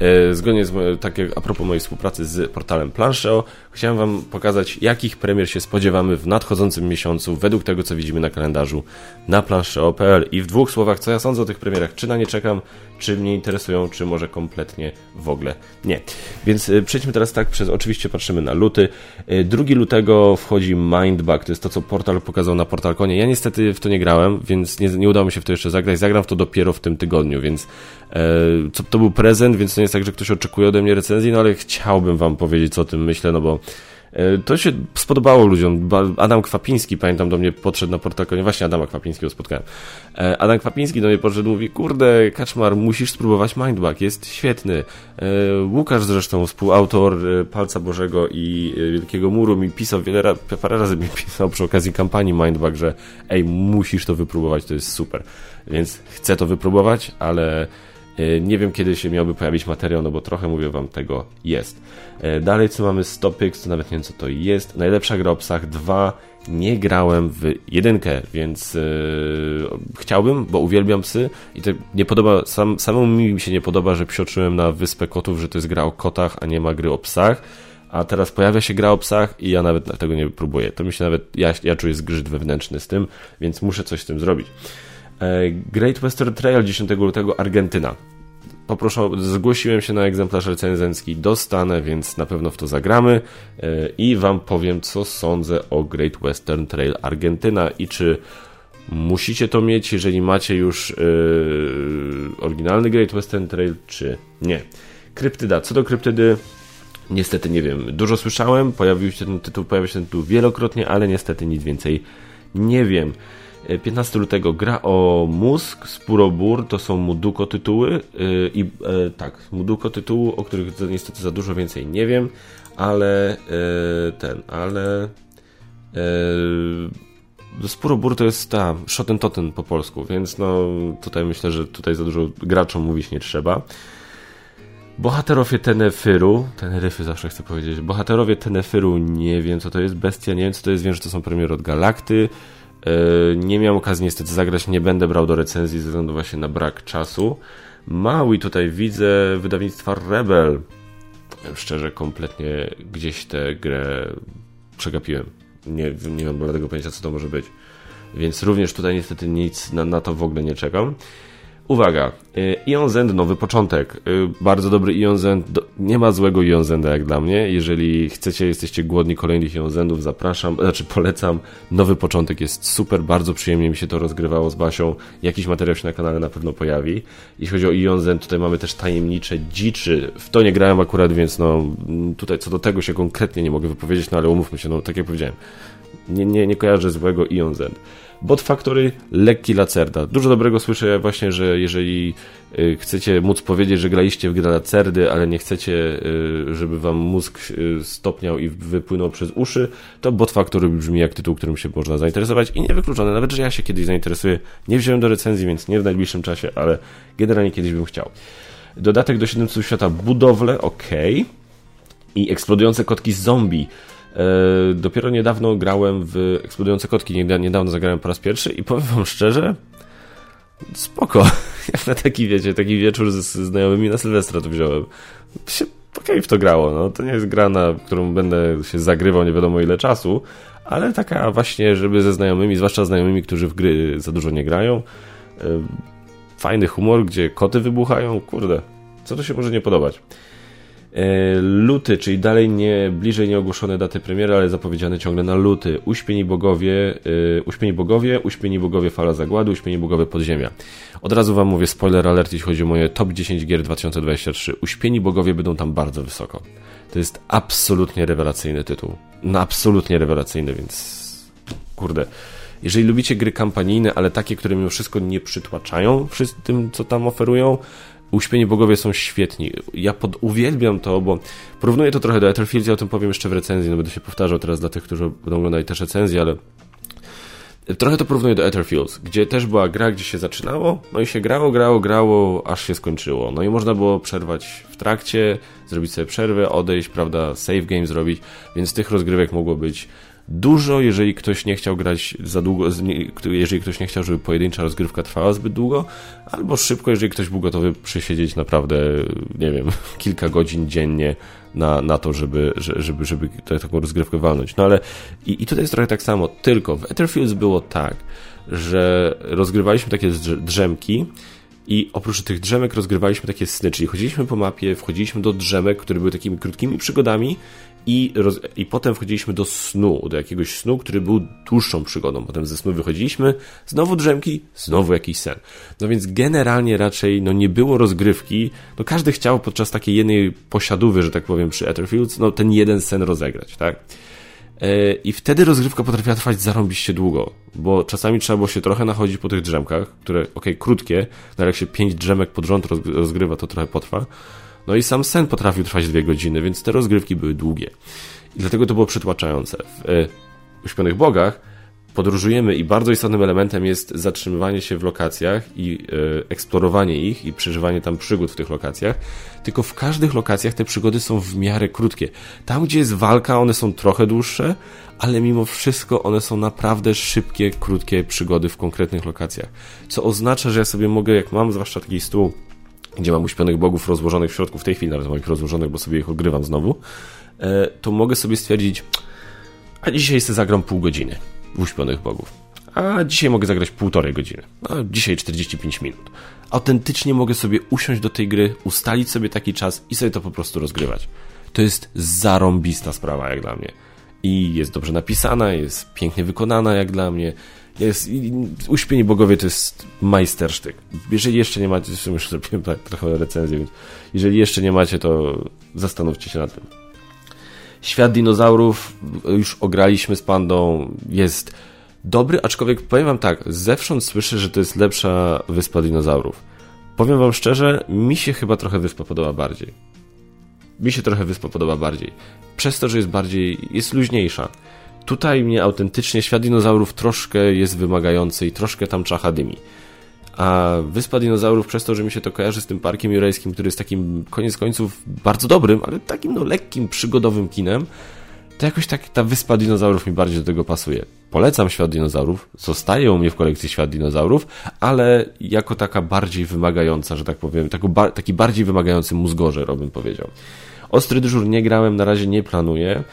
[SPEAKER 1] e, zgodnie z, tak jak a propos mojej współpracy z portalem Plancheo, chciałem Wam pokazać, jakich premier się spodziewamy w nadchodzącym miesiącu, według tego, co widzimy na kalendarzu na plancheo.pl. I w dwóch słowach, co ja sądzę o tych premierach, czy na nie czekam, czy mnie interesują, czy może kompletnie w ogóle nie. Więc e, przejdźmy teraz tak, przez oczywiście patrzymy na luty. 2 lutego wchodzi Mindbug, to jest to, co portal pokazał na Portalkonie. Ja niestety w to nie grałem, więc nie, nie udało mi się w to jeszcze zagrać. Zagram w to dopiero w tym tygodniu, więc e, co, to był prezent, więc to nie jest tak, że ktoś oczekuje ode mnie recenzji, no ale chciałbym wam powiedzieć, co o tym myślę, no bo to się spodobało ludziom. Adam Kwapiński, pamiętam, do mnie podszedł na portakonie. Właśnie Adama Kwapińskiego spotkałem. E, Adam Kwapiński do mnie podszedł mówi, kurde, Kaczmar, musisz spróbować Mindbug, jest świetny. E, Łukasz zresztą, współautor Palca Bożego i Wielkiego Muru mi pisał, wiele parę razy mi pisał przy okazji kampanii Mindbug, że ej, musisz to wypróbować, to jest super. Więc chcę to wypróbować, ale E, nie wiem, kiedy się miałby pojawić materiał, no bo trochę, mówię wam, tego jest. E, dalej, co mamy Topics, to nawet nie wiem, co to jest. Najlepsza gra o psach 2. Nie grałem w jedynkę, więc yy, chciałbym, bo uwielbiam psy i to nie podoba, sam, samemu mi się nie podoba, że psioczyłem na Wyspę Kotów, że to jest gra o kotach, a nie ma gry o psach a teraz pojawia się gra o psach i ja nawet tego nie próbuję. To mi się nawet, ja, ja czuję zgrzyt wewnętrzny z tym, więc muszę coś z tym zrobić. E, Great Western Trail 10 lutego Argentyna. Poproszę, zgłosiłem się na egzemplarz recenzencki, dostanę, więc na pewno w to zagramy e, i Wam powiem, co sądzę o Great Western Trail Argentyna i czy musicie to mieć, jeżeli macie już yy, oryginalny Great Western Trail, czy nie. Kryptyda. Co do kryptydy, niestety nie wiem. Dużo słyszałem, pojawił się ten tytuł, pojawił się ten tytuł wielokrotnie, ale niestety nic więcej nie wiem. 15 lutego gra o mózg, Spurobur, to są Muduko tytuły y, i e, tak, Muduko tytułu, o których niestety za dużo więcej nie wiem, ale e, ten, ale e, Spurobur to jest ta Shoten Toten po polsku, więc no tutaj myślę, że tutaj za dużo graczom mówić nie trzeba. Bohaterowie Tenefyru, Teneryfy zawsze chcę powiedzieć, bohaterowie Tenefyru nie wiem co to jest, Bestia nie wiem co to jest, wiem, że to są premiery od Galakty, E, nie miałem okazji niestety zagrać, nie będę brał do recenzji ze względu właśnie na brak czasu. Maui tutaj widzę wydawnictwa Rebel. Szczerze, kompletnie gdzieś tę grę przegapiłem. Nie, nie mam bladego pojęcia, co to może być. Więc również tutaj niestety nic na, na to w ogóle nie czekam. Uwaga, y, Ion Zend nowy początek. Y, bardzo dobry Ion Zend. Nie ma złego Ion Zenda jak dla mnie. Jeżeli chcecie, jesteście głodni kolejnych Ion Zendów, zapraszam, znaczy polecam. Nowy początek jest super, bardzo przyjemnie mi się to rozgrywało z Basią. Jakiś materiał się na kanale na pewno pojawi. Jeśli chodzi o Ion Zend, tutaj mamy też tajemnicze dziczy. W to nie grałem akurat, więc no tutaj co do tego się konkretnie nie mogę wypowiedzieć, no ale umówmy się, no tak jak powiedziałem. Nie, nie, nie kojarzę złego Ion Zend. Bot Factory, lekki lacerda. Dużo dobrego słyszę właśnie, że jeżeli y, chcecie móc powiedzieć, że graliście w grę lacerdy, ale nie chcecie, y, żeby wam mózg y, stopniał i wypłynął przez uszy, to Bot Factory brzmi jak tytuł, którym się można zainteresować i niewykluczone, nawet że ja się kiedyś zainteresuję. Nie wziąłem do recenzji, więc nie w najbliższym czasie, ale generalnie kiedyś bym chciał. Dodatek do 7 świata budowle, ok. I eksplodujące kotki z zombie. E, dopiero niedawno grałem w Eksplodujące Kotki, niedawno zagrałem po raz pierwszy i powiem wam szczerze, spoko. Jak na taki, wiecie, taki wieczór z, znajomymi na Sylwestra to wziąłem. Się okej w to grało, no. To nie jest gra, na którą będę się zagrywał nie wiadomo ile czasu, ale taka właśnie, żeby ze znajomymi, zwłaszcza znajomymi, którzy w gry za dużo nie grają, e, fajny humor, gdzie koty wybuchają, kurde, co to się może nie podobać. E, luty, czyli dalej nie, bliżej nie ogłoszone daty premiery, ale zapowiedziane ciągle na luty. Uśpieni bogowie, e, uśpieni bogowie, uśpieni bogowie fala zagłady, uśpieni bogowie podziemia. Od razu wam mówię spoiler alert, jeśli chodzi o moje top 10 gier 2023. Uśpieni bogowie będą tam bardzo wysoko. To jest absolutnie rewelacyjny tytuł. No absolutnie rewelacyjny, więc kurde. Jeżeli lubicie gry kampanijne, ale takie, które mimo wszystko nie przytłaczają tym, co tam oferują, Uśpieni bogowie są świetni. Ja pod, uwielbiam to, bo porównuję to trochę do Etherfield, ja o tym powiem jeszcze w recenzji, no będę się powtarzał teraz dla tych, którzy będą oglądali też recenzję, ale trochę to porównuję do Etherfields, gdzie też była gra, gdzie się zaczynało, no i się grało, grało, grało, aż się skończyło. No i można było przerwać w trakcie, zrobić sobie przerwę, odejść, prawda, save game zrobić, więc tych rozgrywek mogło być dużo, jeżeli ktoś nie chciał grać za długo, jeżeli ktoś nie chciał, żeby pojedyncza rozgrywka trwała zbyt długo, albo szybko, jeżeli ktoś był gotowy przesiedzieć naprawdę, nie wiem, kilka godzin dziennie na, na to, żeby, żeby, żeby taką rozgrywkę walnąć. No ale i, i tutaj jest trochę tak samo, tylko w Etherfields było tak, że rozgrywaliśmy takie drzemki, i oprócz tych drzemek rozgrywaliśmy takie sny, czyli chodziliśmy po mapie, wchodziliśmy do drzemek, które były takimi krótkimi przygodami i, roz, i potem wchodziliśmy do snu, do jakiegoś snu, który był dłuższą przygodą. Potem ze snu wychodziliśmy, znowu drzemki, znowu jakiś sen. No więc generalnie raczej no nie było rozgrywki, no każdy chciał podczas takiej jednej posiadówy, że tak powiem, przy Etherfields, no ten jeden sen rozegrać, tak? E, I wtedy rozgrywka potrafiła trwać zarąbiście długo, bo czasami trzeba było się trochę nachodzić po tych drzemkach, które, ok, krótkie, no ale jak się pięć drzemek pod rząd rozgrywa, to trochę potrwa. No i sam sen potrafił trwać dwie godziny, więc te rozgrywki były długie. I dlatego to było przytłaczające. W e, Uśpionych Bogach podróżujemy i bardzo istotnym elementem jest zatrzymywanie się w lokacjach i e, eksplorowanie ich i przeżywanie tam przygód w tych lokacjach. Tylko w każdych lokacjach te przygody są w miarę krótkie. Tam, gdzie jest walka, one są trochę dłuższe, ale mimo wszystko one są naprawdę szybkie, krótkie przygody w konkretnych lokacjach. Co oznacza, że ja sobie mogę, jak mam zwłaszcza taki stół, gdzie mam uśpionych bogów rozłożonych w środku, w tej chwili nawet mam ich rozłożonych, bo sobie ich odgrywam znowu, e, to mogę sobie stwierdzić, a dzisiaj sobie zagram pół godziny w uśpionych bogów. A dzisiaj mogę zagrać półtorej godziny. A dzisiaj 45 minut. Autentycznie mogę sobie usiąść do tej gry, ustalić sobie taki czas i sobie to po prostu rozgrywać. To jest zarąbista sprawa jak dla mnie. I jest dobrze napisana, jest pięknie wykonana jak dla mnie. Jest, Uśpieni Bogowie to jest majstersztyk. Jeżeli jeszcze nie macie, zresztą już zrobiłem tak trochę recenzję, więc jeżeli jeszcze nie macie, to zastanówcie się nad tym. Świat dinozaurów już ograliśmy z pandą, jest dobry, aczkolwiek powiem wam tak, zewsząd słyszę, że to jest lepsza wyspa dinozaurów. Powiem wam szczerze, mi się chyba trochę wyspa podoba bardziej. Mi się trochę wyspa podoba bardziej. Przez to, że jest bardziej, jest luźniejsza. Tutaj mnie autentycznie świat dinozaurów troszkę jest wymagający i troszkę tam czacha dymi. A Wyspa Dinozaurów przez to, że mi się to kojarzy z tym parkiem jurejskim, który jest takim koniec końców bardzo dobrym, ale takim no lekkim, przygodowym kinem, to jakoś tak ta Wyspa Dinozaurów mi bardziej do tego pasuje. Polecam Świat Dinozaurów, zostaje u mnie w kolekcji Świat Dinozaurów, ale jako taka bardziej wymagająca, że tak powiem, taki bardziej wymagający mózgorze, bym powiedział. Ostry dyżur nie grałem, na razie nie planuję.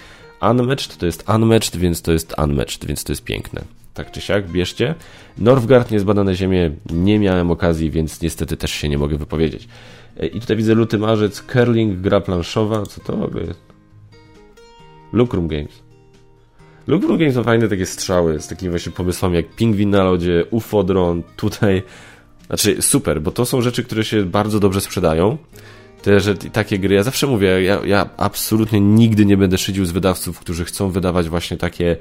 [SPEAKER 1] Unmatched to jest Unmatched, więc to jest Unmatched, więc to jest piękne tak czy siak, bierzcie. Northgard, niezbadane ziemie, nie miałem okazji, więc niestety też się nie mogę wypowiedzieć. E, I tutaj widzę luty, marzec, curling, gra planszowa, co to w ogóle jest? Lucrum Games. Lucrum Games ma fajne takie strzały z takimi właśnie pomysłami jak Pingwin na lodzie, UFO Drone, tutaj... Znaczy super, bo to są rzeczy, które się bardzo dobrze sprzedają. Te, że takie gry, ja zawsze mówię, ja, ja absolutnie nigdy nie będę szydził z wydawców, którzy chcą wydawać właśnie takie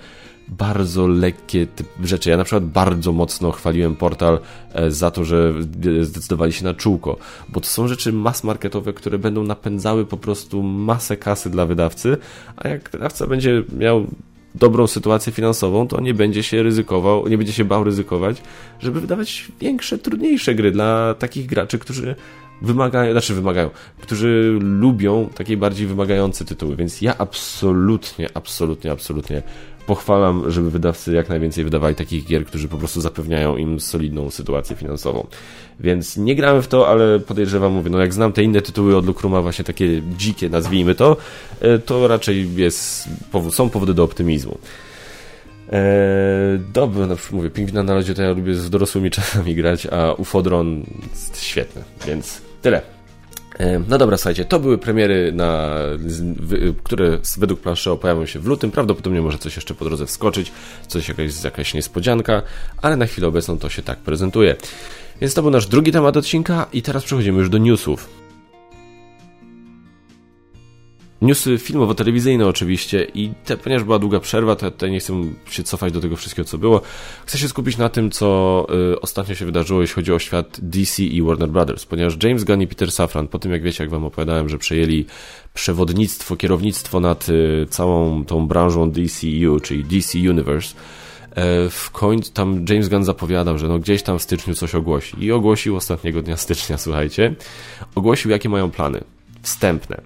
[SPEAKER 1] bardzo lekkie rzeczy. Ja na przykład bardzo mocno chwaliłem portal e, za to, że zdecydowali się na czółko, bo to są rzeczy mass marketowe, które będą napędzały po prostu masę kasy dla wydawcy, a jak wydawca będzie miał dobrą sytuację finansową, to nie będzie się ryzykował, nie będzie się bał ryzykować, żeby wydawać większe, trudniejsze gry dla takich graczy, którzy wymagają, znaczy wymagają, którzy lubią takie bardziej wymagające tytuły, więc ja absolutnie, absolutnie, absolutnie pochwalam, żeby wydawcy jak najwięcej wydawali takich gier, którzy po prostu zapewniają im solidną sytuację finansową. Więc nie grałem w to, ale podejrzewam, mówię, no jak znam te inne tytuły od Lukruma, właśnie takie dzikie, nazwijmy to, e, to raczej jest, są powody do optymizmu. Eee, na przykład mówię, Pingwina na lodzie to ja lubię z dorosłymi czasami grać, a Ufodron jest świetny, więc tyle. No dobra, słuchajcie, to były premiery, na, które według planszy pojawią się w lutym. Prawdopodobnie może coś jeszcze po drodze wskoczyć, coś jakaś, jakaś niespodzianka, ale na chwilę obecną to się tak prezentuje. Więc to był nasz drugi temat odcinka i teraz przechodzimy już do newsów. Newsy filmowo-telewizyjne oczywiście i te, ponieważ była długa przerwa, to tutaj nie chcę się cofać do tego wszystkiego, co było. Chcę się skupić na tym, co y, ostatnio się wydarzyło, jeśli chodzi o świat DC i Warner Brothers, ponieważ James Gunn i Peter Safran, po tym jak wiecie, jak wam opowiadałem, że przejęli przewodnictwo, kierownictwo nad y, całą tą branżą DCU, czyli DC Universe, y, w końcu tam James Gunn zapowiadał, że no gdzieś tam w styczniu coś ogłosi. I ogłosił ostatniego dnia stycznia, słuchajcie, ogłosił jakie mają plany wstępne.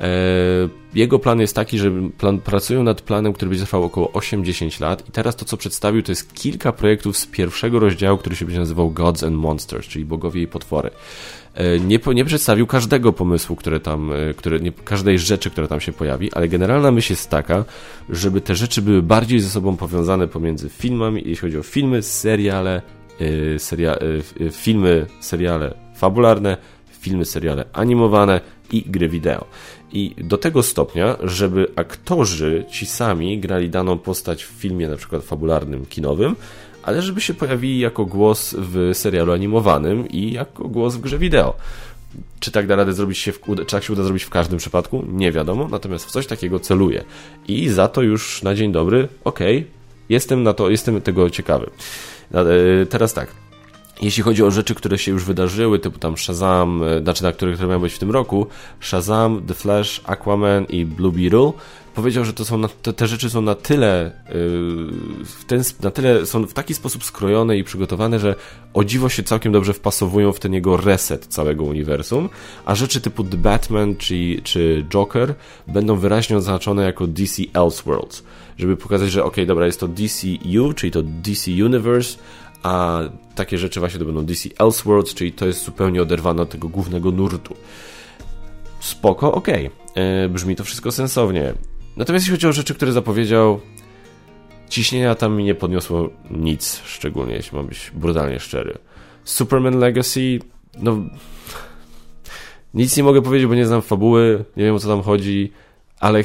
[SPEAKER 1] E, jego plan jest taki, że plan, pracują nad planem, który będzie trwał około 8-10 lat i teraz to, co przedstawił, to jest kilka projektów z pierwszego rozdziału, który się będzie nazywał Gods and Monsters, czyli bogowie i potwory. E, nie, nie przedstawił każdego pomysłu, które tam, e, które, nie, każdej rzeczy, która tam się pojawi, ale generalna myśl jest taka, żeby te rzeczy były bardziej ze sobą powiązane pomiędzy filmami, jeśli chodzi o filmy, seriale, seria, filmy, seriale fabularne, filmy, seriale animowane i gry wideo. I do tego stopnia, żeby aktorzy ci sami grali daną postać w filmie na przykład fabularnym, kinowym, ale żeby się pojawili jako głos w serialu animowanym i jako głos w grze wideo. Czy tak da radę zrobić się, w, czy tak się uda zrobić w każdym przypadku? Nie wiadomo, natomiast w coś takiego celuję. I za to już na dzień dobry, okej, okay, jestem na to, jestem tego ciekawy. E, teraz tak, jeśli chodzi o rzeczy, które się już wydarzyły, typu tam Shazam, e, znaczy na które, które mają być w tym roku, Shazam, The Flash, Aquaman i Blue Beetle, powiedział, że to są na, te, te, rzeczy są na tyle, yy, w ten, na tyle są w taki sposób skrojone i przygotowane, że o dziwo się całkiem dobrze wpasowują w ten jego reset całego uniwersum, a rzeczy typu The Batman czy, czy Joker będą wyraźnie oznaczone jako DC Elseworlds, żeby pokazać, że ok, dobra, jest to DCU, czyli to DC Universe, a takie rzeczy właśnie to będą DC Elseworlds, czyli to jest zupełnie oderwane od tego głównego nurtu. Spoko, okej. E, brzmi to wszystko sensownie. Natomiast jeśli chodzi o rzeczy, które zapowiedział, ciśnienia tam mi nie podniosło nic, szczególnie jeśli mam być brutalnie szczery. Superman Legacy, no... Nic nie mogę powiedzieć, bo nie znam fabuły, nie wiem o co tam chodzi, ale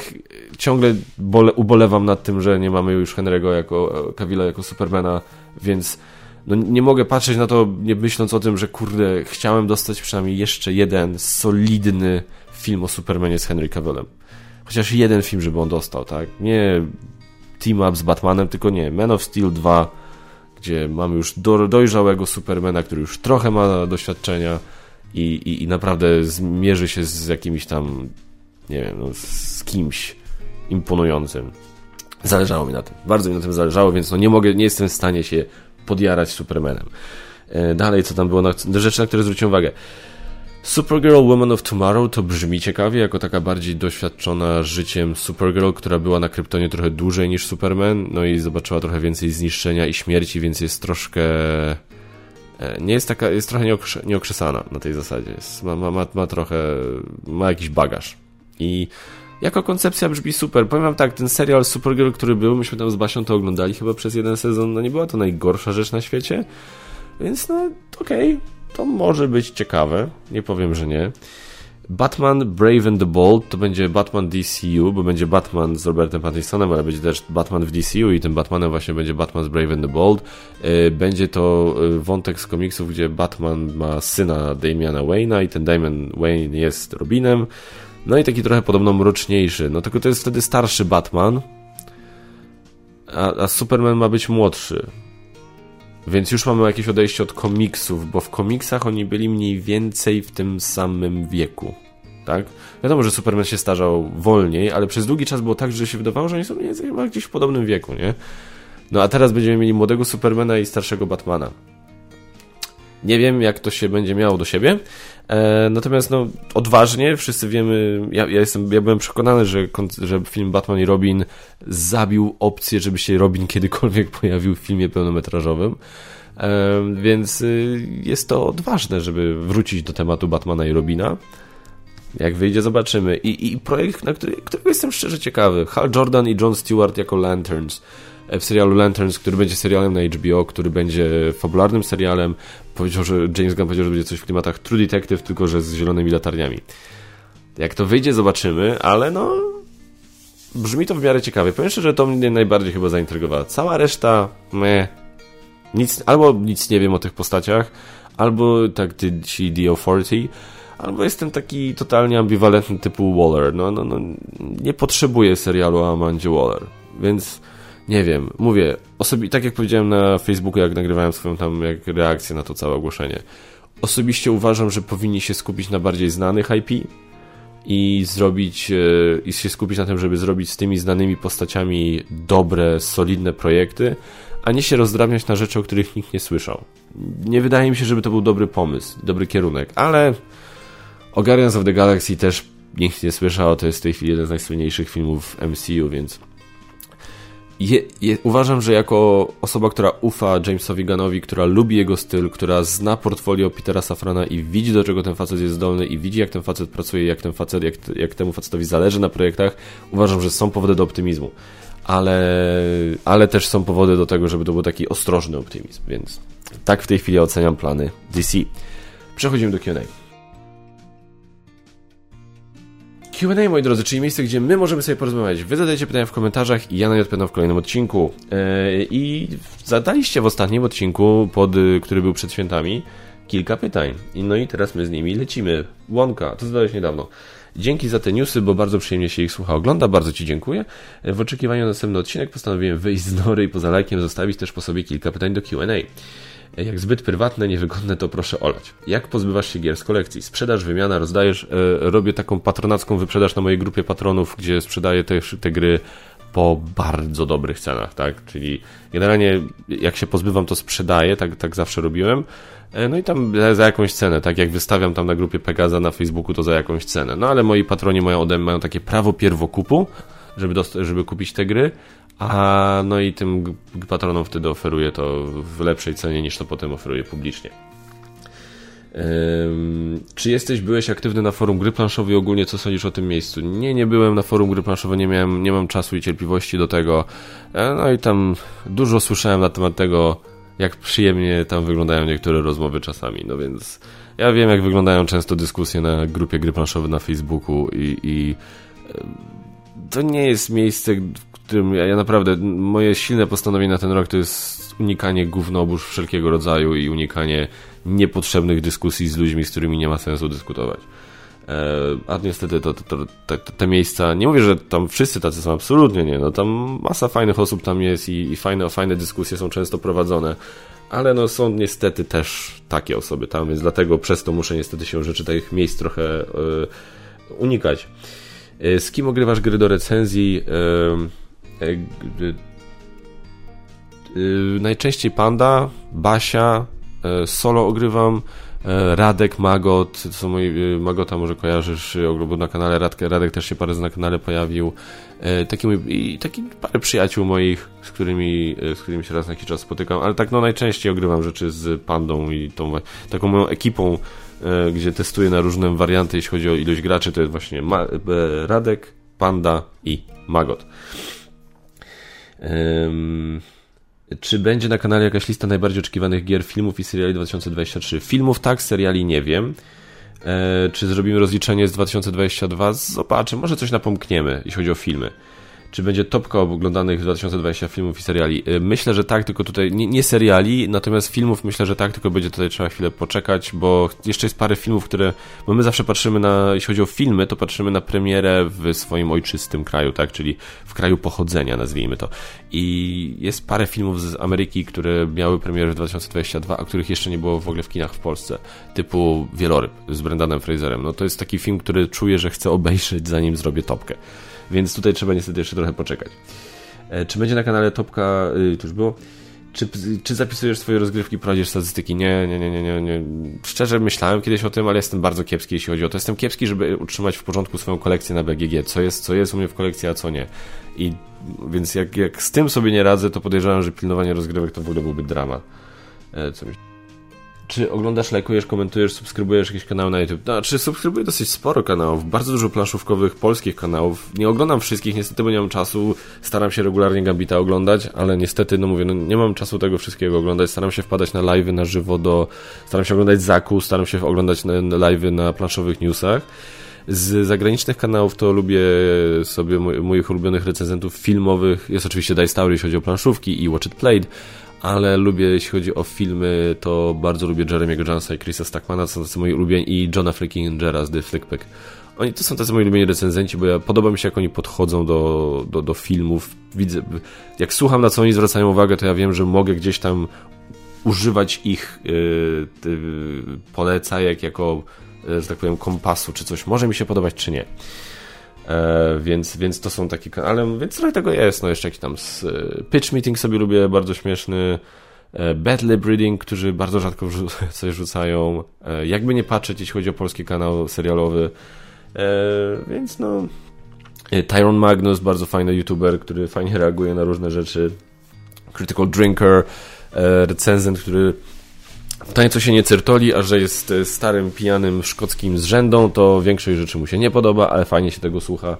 [SPEAKER 1] ciągle bole, ubolewam nad tym, że nie mamy już Henry'ego jako Cavilla jako Supermana, więc no nie mogę patrzeć na to, nie myśląc o tym, że kurde, chciałem dostać przynajmniej jeszcze jeden solidny film o Supermanie z Henry Cavillem. Chociaż jeden film, żeby on dostał, tak? Nie team up z Batmanem, tylko nie, Man of Steel 2, gdzie mamy już do, dojrzałego Supermana, który już trochę ma doświadczenia i, i, i naprawdę zmierzy się z jakimś tam, nie wiem, no, z kimś imponującym. Zależało mi na tym. Bardzo mi na tym zależało, więc no nie mogę, nie jestem w stanie się podjarać Supermanem. E, dalej, co tam było, na, rzeczy, na które zwróciłem uwagę. Supergirl Woman of Tomorrow to brzmi ciekawie, jako taka bardziej doświadczona życiem Supergirl, która była na Kryptonie trochę dłużej niż Superman, no i zobaczyła trochę więcej zniszczenia i śmierci, więc jest troszkę... E, nie jest taka, jest trochę nieokrzesana na tej zasadzie. Jest, ma, ma, ma trochę, ma jakiś bagaż. I jako koncepcja brzmi super. Powiem wam tak, ten serial Supergirl, który był, myśmy tam z Basią to oglądali chyba przez jeden sezon, no nie była to najgorsza rzecz na świecie, więc no okej, okay, to może być ciekawe, nie powiem, że nie. Batman Brave and the Bold to będzie Batman DCU, bo będzie Batman z Robertem Pattinsonem, ale będzie też Batman w DCU i tym Batmanem właśnie będzie Batman z Brave and the Bold. E, będzie to e, wątek z komiksów, gdzie Batman ma syna Damiana Wayne'a i ten Damian Wayne jest Robinem. No i taki trochę podobno mroczniejszy. No tylko to jest wtedy starszy Batman, a, a Superman ma być młodszy. Więc już mamy jakieś odejście od komiksów, bo w komiksach oni byli mniej więcej w tym samym wieku. Tak? Wiadomo, że Superman się starzał wolniej, ale przez długi czas było tak, że się wydawało, że oni są mniej więcej gdzieś w podobnym wieku, nie? No a teraz będziemy mieli młodego Supermana i starszego Batmana. Nie wiem, jak to się będzie miało do siebie. E, natomiast no, odważnie, wszyscy wiemy, ja, ja, jestem, ja byłem przekonany, że, że film Batman i Robin zabił opcję, żeby się Robin kiedykolwiek pojawił w filmie pełnometrażowym. E, więc y, jest to odważne, żeby wrócić do tematu Batmana i Robina. Jak wyjdzie, zobaczymy. I, i projekt, na który, którego jestem szczerze ciekawy. Hal Jordan i John Stewart jako Lanterns. W serialu Lanterns, który będzie serialem na HBO, który będzie fabularnym serialem. Powiedział, że James Gunn powiedział, że będzie coś w klimatach True Detective, tylko że z zielonymi latarniami. Jak to wyjdzie, zobaczymy, ale no brzmi to w miarę ciekawie. Powiem szczerze, że to mnie najbardziej chyba zaintrygowało. Cała reszta, me, nic, albo nic nie wiem o tych postaciach, albo tak ci The Authority, albo jestem taki totalnie ambiwalentny typu Waller. No, no, no, nie potrzebuję serialu o Amandzie Waller, więc nie wiem, mówię, osobi tak jak powiedziałem na Facebooku, jak nagrywałem swoją tam jak reakcję na to całe ogłoszenie, osobiście uważam, że powinni się skupić na bardziej znanych IP, i zrobić e, i się skupić na tym, żeby zrobić z tymi znanymi postaciami dobre, solidne projekty, a nie się rozdrabniać na rzeczy, o których nikt nie słyszał. Nie wydaje mi się, żeby to był dobry pomysł, dobry kierunek, ale o Guardians of the Galaxy też nikt nie słyszał, to jest w tej chwili jeden z najsłynniejszych filmów MCU, więc je, je, uważam, że jako osoba, która ufa Jamesowi Gunnowi, która lubi jego styl, która zna portfolio Petera Safrana i widzi, do czego ten facet jest zdolny i widzi, jak ten facet pracuje, jak ten facet, jak, jak temu facetowi zależy na projektach, uważam, że są powody do optymizmu. Ale, ale też są powody do tego, żeby to był taki ostrożny optymizm, więc tak w tej chwili oceniam plany DC. Przechodzimy do Q&A. Q&A, moi drodzy, czyli miejsce, gdzie my możemy sobie porozmawiać. Wy zadajecie pytania w komentarzach i ja na nie odpowiadam w kolejnym odcinku. Yy, I zadaliście w ostatnim odcinku, pod, y, który był przed świętami, kilka pytań. No i teraz my z nimi lecimy. Łąka, to zadałeś niedawno. Dzięki za te newsy, bo bardzo przyjemnie się ich słucha, ogląda. Bardzo Ci dziękuję. W oczekiwaniu na następny odcinek postanowiłem wyjść z nory i poza lajkiem zostawić też po sobie kilka pytań do Q&A. Jak zbyt prywatne, niewygodne, to proszę olać. Jak pozbywasz się gier z kolekcji? Sprzedaż, wymiana, rozdajesz. E, robię taką patronacką wyprzedaż na mojej grupie patronów, gdzie sprzedaję te gry po bardzo dobrych cenach, tak? Czyli generalnie jak się pozbywam, to sprzedaję, tak, tak zawsze robiłem. E, no i tam za jakąś cenę, tak jak wystawiam tam na grupie Pegaza na Facebooku, to za jakąś cenę. No ale moi patroni mają ode mnie mają takie prawo pierwokupu, żeby, żeby kupić te gry, a no i tym patronom wtedy oferuję to w lepszej cenie niż to potem oferuję publicznie. czy jesteś, byłeś aktywny na forum gry planszowej ogólnie, co sądzisz o tym miejscu? Nie, nie byłem na forum gry planszowej, nie, miałem, nie mam czasu i cierpliwości do tego. E, no i tam dużo słyszałem na temat tego, jak przyjemnie tam wyglądają niektóre rozmowy czasami, no więc ja wiem, jak wyglądają często dyskusje na grupie gry planszowej na Facebooku i, i to nie jest miejsce, którym ja, ja naprawdę, moje silne postanowienie na ten rok to jest unikanie gównobóż wszelkiego rodzaju i unikanie niepotrzebnych dyskusji z ludźmi, z którymi nie ma sensu dyskutować. E, a niestety to, to, to, te miejsca, nie mówię, że tam wszyscy tacy są, absolutnie nie, no tam masa fajnych osób tam jest i, i fajne, fajne dyskusje są często prowadzone, ale no są niestety też takie osoby tam, więc dlatego przez to muszę niestety się rzeczy tych miejsc trochę y, unikać. Y, z kim ogrywasz gry do recenzji? E, najczęściej Panda, Basia, e, solo ogrywam, e, Radek, Magot, to są moi, Magota może kojarzysz, bo na kanale Radek, Radek też się parę razy na kanale pojawił. Taki, mój, i taki parę przyjaciół moich, z którymi, z którymi się raz na jakiś czas spotykam, ale tak no najczęściej ogrywam rzeczy z Pandą i tą taką moją ekipą, gdzie testuję na różne warianty, jeśli chodzi o ilość graczy, to jest właśnie Ma Radek, Panda i Magot. Um, czy będzie na kanale jakaś lista najbardziej oczekiwanych gier, filmów i seriali 2023? Filmów tak, seriali nie wiem. E, czy zrobimy rozliczenie z 2022? Zobaczę, może coś napomkniemy, jeśli chodzi o filmy. Czy będzie topka oglądanych w 2020 filmów i seriali? Y, myślę, że tak, tylko tutaj nie, nie, seriali, natomiast filmów myślę, że tak, tylko będzie tutaj trzeba chwilę poczekać, bo jeszcze jest parę filmów, które, bo my zawsze patrzymy na, jeśli chodzi o filmy, to patrzymy na premierę w swoim ojczystym kraju, tak, czyli w kraju pochodzenia, nazwijmy to. I jest parę filmów z Ameryki, które miały premierę w 2022, a których jeszcze nie było w ogóle w kinach w Polsce, typu Wieloryb z Brendanem Fraserem. No to jest taki film, który czuję, że chcę obejrzeć, zanim zrobię topkę więc tutaj trzeba niestety jeszcze trochę poczekać. E, czy będzie na kanale Topka, y, to już było? Czy, czy zapisujesz swoje rozgrywki, prowadzisz statystyki? Nie, nie, nie, nie, nie. Szczerze myślałem kiedyś o tym, ale jestem bardzo kiepski, jeśli chodzi o to. Jestem kiepski, żeby utrzymać w porządku swoją kolekcję na BGG. Co jest, co jest u mnie w kolekcji, a co nie. I więc jak, jak z tym sobie nie radzę, to podejrzewam, że pilnowanie rozgrywek to w ogóle byłby drama. E, co mi... czy oglądasz, lajkujesz, komentujesz, subskrybujesz jakieś kanały na YouTube? Znaczy, subskrybuję dosyć sporo kanałów, bardzo dużo planszówkowych polskich kanałów. Nie oglądam wszystkich, niestety, bo nie mam czasu. Staram się regularnie Gambita oglądać, ale niestety, no mówię, no nie mam czasu tego wszystkiego oglądać. Staram się wpadać na live'y na żywo do... Staram się oglądać Zaku, staram się oglądać live'y na planszowych newsach. Z zagranicznych kanałów to lubię sobie moich ulubionych recenzentów filmowych. Jest oczywiście Dice Tower, jeśli chodzi o planszówki i Watch It Played ale lubię, jeśli chodzi o filmy, to bardzo lubię Jeremy'ego Jonesa i Chrisa Stackmana, to są tacy moi ulubieni, i Johna Flickingera z The Flickpack. Oni to są tacy moi ulubieni recenzenci, bo ja, podoba mi się, jak oni podchodzą do, do, do filmów. Widzę, jak słucham, na co oni zwracają uwagę, to ja wiem, że mogę gdzieś tam używać ich yy, yy, polecajek jako, yy, że tak powiem, kompasu, czy coś może mi się podobać, czy nie. E, więc, więc to są takie, ale więc trochę tego jest, no jeszcze jakiś tam z, e, pitch meeting sobie lubię, bardzo śmieszny, e, Bad Lib Reading, którzy bardzo rzadko coś rzucają, e, jakby nie patrzeć, jeśli chodzi o polski kanał serialowy, e, więc no e, Tyron Magnus, bardzo fajny youtuber, który fajnie reaguje na różne rzeczy, Critical Drinker, recenzent, który nieco się nie cyrtoli, a że jest e, starym, pijanym szkockim zrzędą, to większość rzeczy mu się nie podoba, ale fajnie się tego słucha.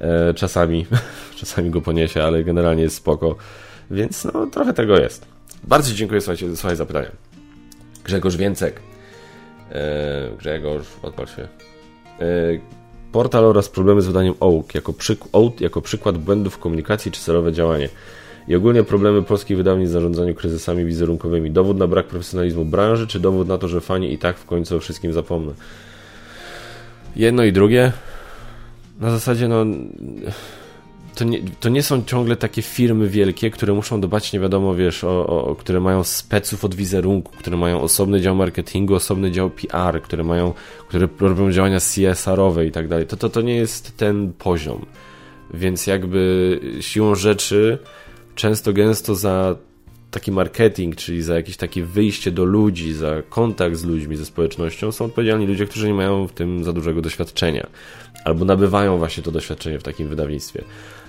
[SPEAKER 1] E, czasami, czasami go poniesie, ale generalnie jest spoko. Więc no, trochę tego jest. Bardzo dziękuję, słuchajcie, za zapytania. Grzegorz Więcek. E, Grzegorz, odpal się. Portal oraz problemy z wydaniem OAK jako, przyk jako przykład błędów komunikacji czy celowe działanie i ogólnie problemy polskich wydawnictw w zarządzaniu kryzysami wizerunkowymi. Dowód na brak profesjonalizmu branży, czy dowód na to, że fani i tak w końcu o wszystkim zapomną? Jedno i drugie. Na zasadzie, no. To nie, to nie są ciągle takie firmy wielkie, które muszą dbać, nie wiadomo, wiesz, o, o, które mają speców od wizerunku, które mają osobny dział marketingu, osobny dział PR, które mają, które robią działania CSR-owe i tak dalej. To, to, to nie jest ten poziom. Więc jakby siłą rzeczy często gęsto za taki marketing, czyli za jakieś takie wyjście do ludzi, za kontakt z ludźmi, ze społecznością, są odpowiedzialni ludzie, którzy nie mają w tym za dużego doświadczenia. Albo nabywają właśnie to doświadczenie w takim wydawnictwie.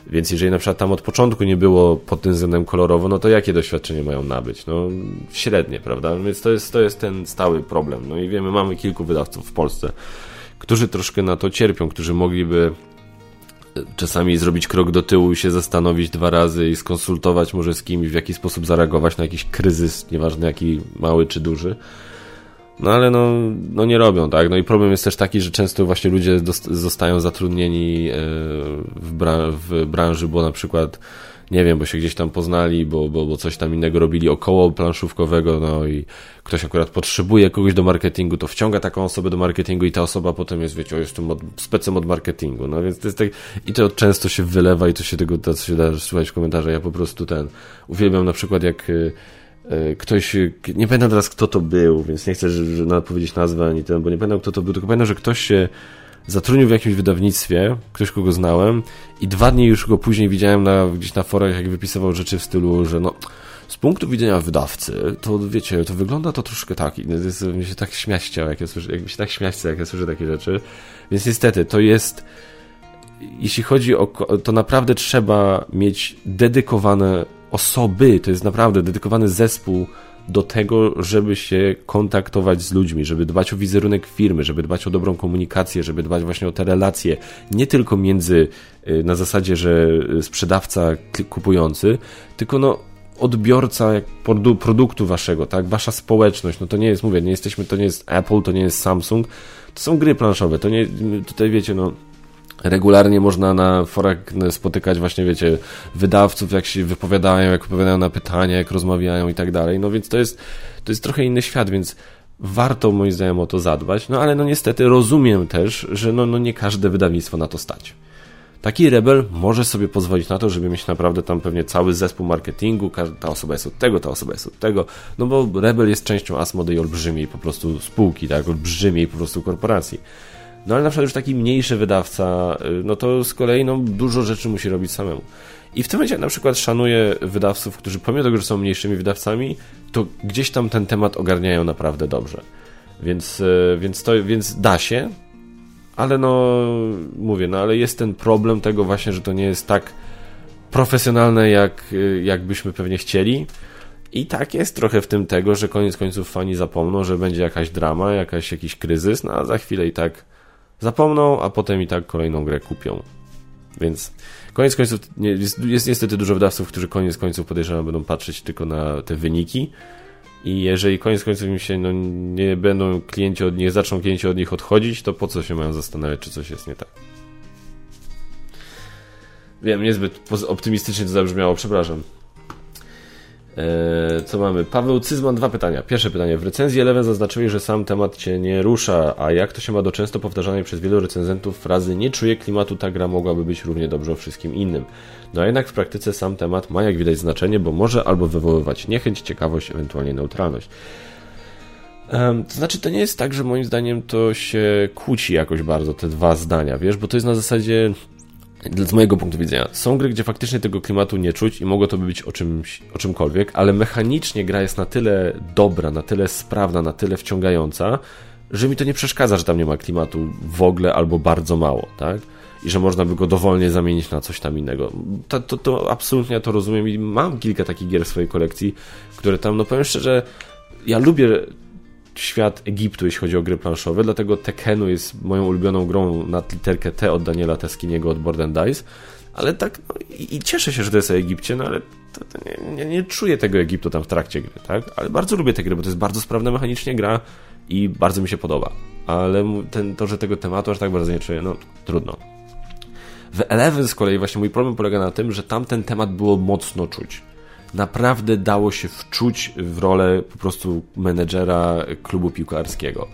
[SPEAKER 1] Więc jeżeli na przykład tam od początku nie było pod tym względem kolorowo, no to jakie doświadczenie mają nabyć? No średnie, prawda? Więc to jest, to jest ten stały problem. No i wiemy, mamy kilku wydawców w Polsce, którzy troszkę na to cierpią, którzy mogliby czasami zrobić krok do tyłu i się zastanowić dwa razy i skonsultować może z kimś, w jaki sposób zareagować na jakiś kryzys, nieważne jaki mały czy duży. No ale no, no nie robią, tak? No i problem jest też taki, że często właśnie ludzie zostają zatrudnieni e, w, bran w branży, bo na przykład nie wiem, bo się gdzieś tam poznali, bo, bo, bo coś tam innego robili około planszówkowego, no i ktoś akurat potrzebuje kogoś do marketingu, to wciąga taką osobę do marketingu i ta osoba potem jest, wiecie, o, jestem specem od marketingu, no więc to jest tak, i to często się wylewa i to się tego, to się da słuchać w komentarzach, ja po prostu ten, uwielbiam na przykład jak y, y, ktoś, nie pamiętam teraz kto to był, więc nie chcę że, że powiedzieć nazwę ani ten, bo nie pamiętam kto to był, tylko pamiętam, że ktoś się zatrudnił w jakimś wydawnictwie, ktoś kogo znałem i dwa dni już go później widziałem na, gdzieś na forach, jak wypisywał rzeczy w stylu, że no z punktu widzenia wydawcy, to wiecie, to wygląda to troszkę tak i się tak śmiać chciał, jak, ja słyszę, jak się tak śmiać jak ja słyszę takie rzeczy. Więc niestety, to jest jeśli chodzi o to naprawdę trzeba mieć dedykowane osoby, to jest naprawdę dedykowany zespół do tego, żeby się kontaktować z ludźmi, żeby dbać o wizerunek firmy, żeby dbać o dobrą komunikację, żeby dbać właśnie o te relacje, nie tylko między, y, na zasadzie, że sprzedawca, kupujący, tylko no odbiorca produktu waszego, tak? Wasza społeczność, no to nie jest, mówię, nie jesteśmy, to nie jest Apple, to nie jest Samsung, to są gry planszowe, to nie, tutaj wiecie, no regularnie można na forach spotykać właśnie, wiecie, wydawców, jak się wypowiadają, jak odpowiadają na pytania, jak rozmawiają i tak dalej. No więc to jest, to jest trochę inny świat, więc warto moim zdaniem o to zadbać. No ale no niestety rozumiem też, że no, no nie każde wydawnictwo na to stać. Taki rebel może sobie pozwolić na to, żeby mieć naprawdę tam pewnie cały zespół marketingu, ta osoba jest od tego, ta osoba jest od tego, no bo rebel jest częścią Asmodei olbrzymiej po prostu spółki, tak, olbrzymiej po prostu korporacji. No ale na przykład już taki mniejszy wydawca, y, no to z kolei no, dużo rzeczy musi robić samemu. I w tym momencie na przykład szanuję wydawców, którzy pomimo tego, że są mniejszymi wydawcami, to gdzieś tam ten temat ogarniają naprawdę dobrze. Więc, y, więc, to, więc da się, ale no mówię, no ale jest ten problem tego właśnie, że to nie jest tak profesjonalne, jak, y, jak byśmy pewnie chcieli. I tak jest trochę w tym tego, że koniec końców fani zapomną, że będzie jakaś drama, jakaś, jakiś kryzys, no a za chwilę i tak zapomną, a potem i tak kolejną grę kupią. Więc koniec końców nie, jest, jest niestety dużo wydawców, którzy koniec końców podejrzewam będą patrzeć tylko na te wyniki i jeżeli koniec końców im się no, nie będą klienci od nich, zaczną klienci od nich odchodzić, to po co się mają zastanawiać, czy coś jest nie tak. Wiem, niezbyt optymistycznie to zabrzmiało, przepraszam. Eee, co mamy? Paweł Cyzman, dwa pytania. Pierwsze pytanie. W recenzji Eleven zaznaczyłeś, że sam temat cię nie rusza, a jak to się ma do często powtarzanej przez wielu recenzentów frazy nie czuję klimatu, ta gra mogłaby być równie dobrze o wszystkim innym. No a jednak w praktyce sam temat ma jak widać znaczenie, bo może albo wywoływać niechęć, ciekawość, ewentualnie neutralność. To znaczy, to nie jest tak, że moim zdaniem to się kłóci jakoś bardzo, te dwa zdania, wiesz, bo to jest na zasadzie z mojego punktu widzenia, są gry, gdzie faktycznie tego klimatu nie czuć i mogło to być o, czymś, o czymkolwiek, ale mechanicznie gra jest na tyle dobra, na tyle sprawna, na tyle wciągająca, że mi to nie przeszkadza, że tam nie ma klimatu w ogóle albo bardzo mało, tak? I że można by go dowolnie zamienić na coś tam innego. To, to, to absolutnie ja to rozumiem i mam kilka takich gier w swojej kolekcji, które tam, no powiem szczerze, ja lubię świat Egiptu, jeśli chodzi o gry planszowe, dlatego Tekenu jest moją ulubioną grą na literkę T od Daniela Teskiniego od Board Dice, ale tak, no, i, i, cieszę się, że to jest o Egipcie, no ale to, to nie, nie, nie, czuję tego Egiptu tam w trakcie gry, tak? Ale bardzo lubię tę grę, bo to jest bardzo sprawna mechanicznie gra i bardzo mi się podoba. Ale ten, to, że tego tematu aż tak bardzo nie czuję, no trudno. W Eleven z kolei właśnie mój problem polega na tym, że tamten temat było mocno czuć naprawdę dało się wczuć w rolę po prostu menedżera klubu piłkarskiego.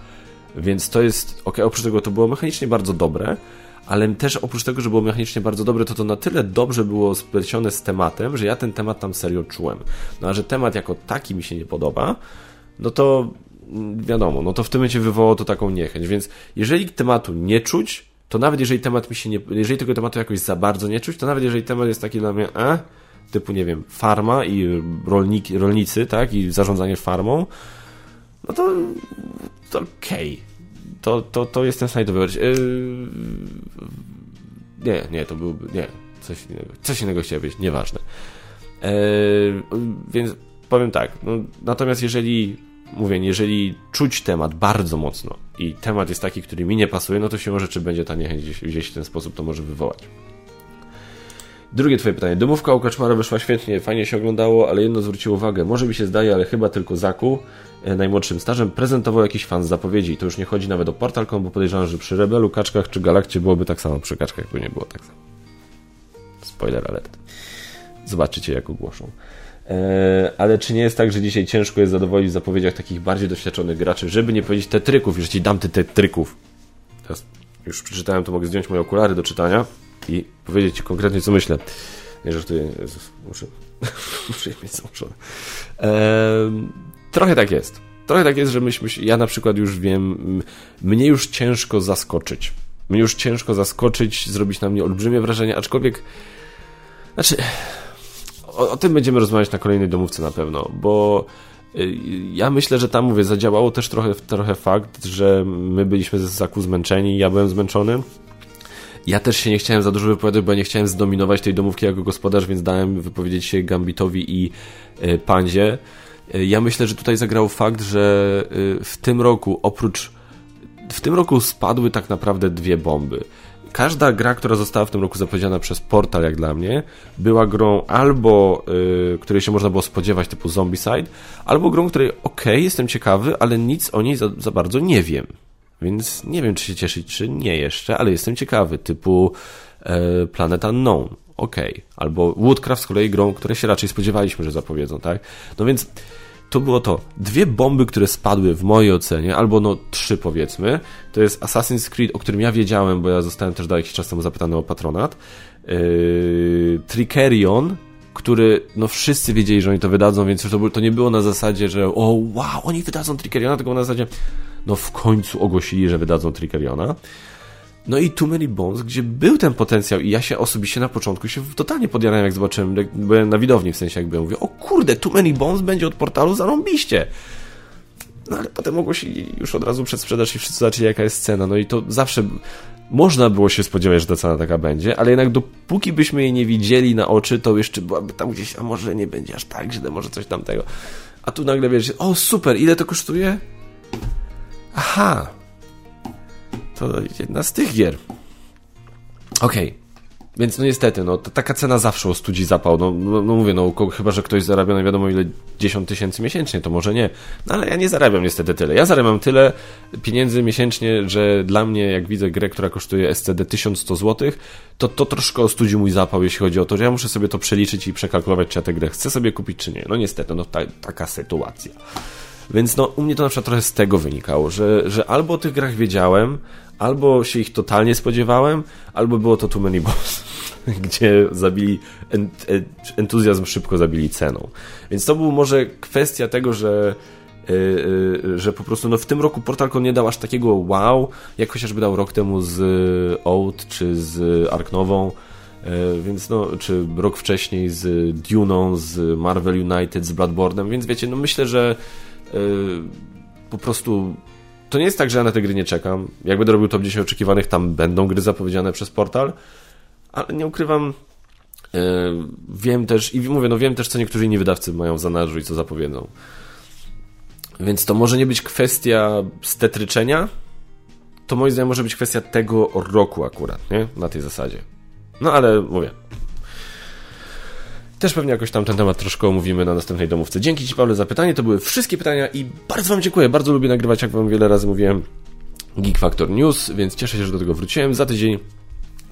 [SPEAKER 1] Więc to jest, ok, oprócz tego to było mechanicznie bardzo dobre, ale też oprócz tego, że było mechanicznie bardzo dobre, to to na tyle dobrze było splecione z tematem, że ja ten temat tam serio czułem. No a że temat jako taki mi się nie podoba, no to mm, wiadomo, no to w tym momencie wywołało to taką niechęć, więc jeżeli tematu nie czuć, to nawet jeżeli temat mi się nie, jeżeli tego tematu jakoś za bardzo nie czuć, to nawet jeżeli temat jest taki dla mnie, eh, typu, nie wiem, farma i rolniki, rolnicy, tak, i zarządzanie farmą, no to, to okej. Okay. To, to, to w stanie to wybrać. Yy... Nie, nie, to byłby, nie, coś innego, coś innego chciałem być, nieważne. Yy, więc powiem tak, no, natomiast jeżeli, mówię, jeżeli czuć temat bardzo mocno i temat jest taki, który mi nie pasuje, no to się może, czy będzie ta niechęć gdzieś, gdzieś w ten sposób to może wywołać. Drugie twoje pytanie. Domówka u Kaczmara wyszła świetnie, fajnie się oglądało, ale jedno zwróciło uwagę. Może mi się zdaje, ale chyba tylko Zaku, e, najmłodszym stażem, prezentował jakiś fan z zapowiedzi. To już nie chodzi nawet o Portalcom, bo podejrzewam, że przy Rebelu, Kaczkach czy Galakcie byłoby tak samo. Przy Kaczkach by nie było tak samo. Spoiler alert. Zobaczycie, jak ogłoszą. Eee, ale czy nie jest tak, że dzisiaj ciężko jest zadowolić w zapowiedziach takich bardziej doświadczonych graczy, żeby nie powiedzieć tetryków, już ci dam ty tetryków. Teraz już przeczytałem, to mogę zdjąć moje okulary do czytania i powiedzieć konkretnie, co myślę. Nie żartuję, Jezus, muszę, muszę mieć. Ehm, trochę tak jest. Trochę tak jest, że myśmy, ja na przykład już wiem, mnie już ciężko zaskoczyć. Mnie już ciężko zaskoczyć, zrobić na mnie olbrzymie wrażenie, aczkolwiek znaczy o, o tym będziemy rozmawiać na kolejnej domówce na pewno, bo y, ja myślę, że tam, mówię, zadziałało też trochę, trochę fakt, że my byliśmy z Zaku zmęczeni, ja byłem zmęczony, ja też się nie chciałem za dużo wypowiadać, bo ja nie chciałem zdominować tej domówki jako gospodarz, więc dałem wypowiedzieć się Gambitowi i y, Pandzie. Y, ja myślę, że tutaj zagrał fakt, że y, w tym roku oprócz w tym roku spadły tak naprawdę dwie bomby. Każda gra, która została w tym roku zapowiedziana przez portal, jak dla mnie, była grą albo, której się można było spodziewać, typu Zombicide, albo grą, której ok, jestem ciekawy, ale nic o niej za, za bardzo nie wiem. Więc nie wiem, czy się cieszyć, czy nie jeszcze, ale jestem ciekawy, typu e, Planet Unknown, ok. Albo Woodcraft z kolei grą, które się raczej spodziewaliśmy, że zapowiedzą, tak? No więc to było to. Dwie bomby, które spadły w mojej ocenie, albo no trzy powiedzmy, to jest Assassin's Creed, o którym ja wiedziałem, bo ja zostałem też jakiś czas temu zapytany o patronat, yy, który, no wszyscy wiedzieli, że oni to wydadzą, więc to, to nie było na zasadzie, że o wow, oni wydadzą Triceriona, tylko na zasadzie no w końcu ogłosili, że wydadzą Trickeriona. No i Too Many Bones, gdzie był ten potencjał i ja się osobiście na początku się totalnie podjarałem, jak zobaczyłem, jak byłem na widowni, w sensie jakby mówię, o kurde, Too Many Bones będzie od portalu zarąbiście. No ale potem ogłosili już od razu przed sprzedaż i wszyscy zobaczyli jaka jest cena, no i to zawsze można było się spodziewać, że ta cena taka będzie, ale jednak dopóki byśmy jej nie widzieli na oczy, to jeszcze byłaby tam gdzieś, a może nie będzie aż tak źle, może coś tamtego. A tu nagle wiesz, o super, ile to kosztuje? Aha. To jedna z tych gier. Okej. Okay. Więc no niestety, no taka cena zawsze ostudzi zapał. No, no, no mówię, no chyba, że ktoś zarabia no wiadomo ile 10 tysięcy miesięcznie, to może nie. No ale ja nie zarabiam niestety tyle. Ja zarabiam tyle pieniędzy miesięcznie, że dla mnie, jak widzę grę, która kosztuje SCD 1100 zł, to to troszkę ostudzi mój zapał, jeśli chodzi o to, że ja muszę sobie to przeliczyć i przekalkulować, czy ja tę grę chcę sobie kupić, czy nie. No niestety, no ta, taka sytuacja. Więc no, u mnie to na przykład trochę z tego wynikało, że, że albo o tych grach wiedziałem, albo się ich totalnie spodziewałem, albo było to Too Many Boss, gdzie zabili entuzjazm szybko zabili ceną. Więc to był może kwestia tego, że yy, yy, że po prostu no, w tym roku Portalcon nie dał aż takiego wow, jak chociażby dał rok temu z Oat czy z Arknową, yy, więc no, czy rok wcześniej z Duną, z Marvel United, z Bloodborne'em, więc wiecie, no myślę, że po prostu to nie jest tak, że ja na te gry nie czekam. Jak będę robił top 10 oczekiwanych, tam będą gry zapowiedziane przez portal, ale nie ukrywam, yy, wiem też i mówię, no wiem też, co niektórzy inni wydawcy mają w zanadrzu i co zapowiedzą. Więc to może nie być kwestia stetryczenia, to moim zdaniem może być kwestia tego roku akurat, nie? Na tej zasadzie. No ale mówię, też pewnie jakoś tam ten temat troszkę omówimy na następnej domówce. Dzięki Ci, Paweł, za pytanie. To były wszystkie pytania i bardzo Wam dziękuję. Bardzo lubię nagrywać, jak Wam wiele razy mówiłem, Geek Factor News, więc cieszę się, że do tego wróciłem. Za tydzień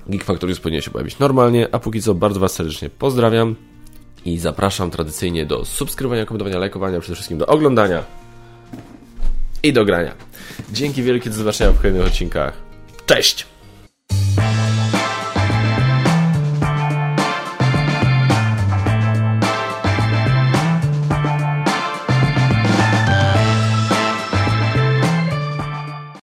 [SPEAKER 1] Geek Factor News powinien się pojawić normalnie, a póki co bardzo Was serdecznie pozdrawiam i zapraszam tradycyjnie do subskrybowania, komentowania, lajkowania, przede wszystkim do oglądania i do grania. Dzięki wielkie, do zobaczenia w kolejnych odcinkach. Cześć!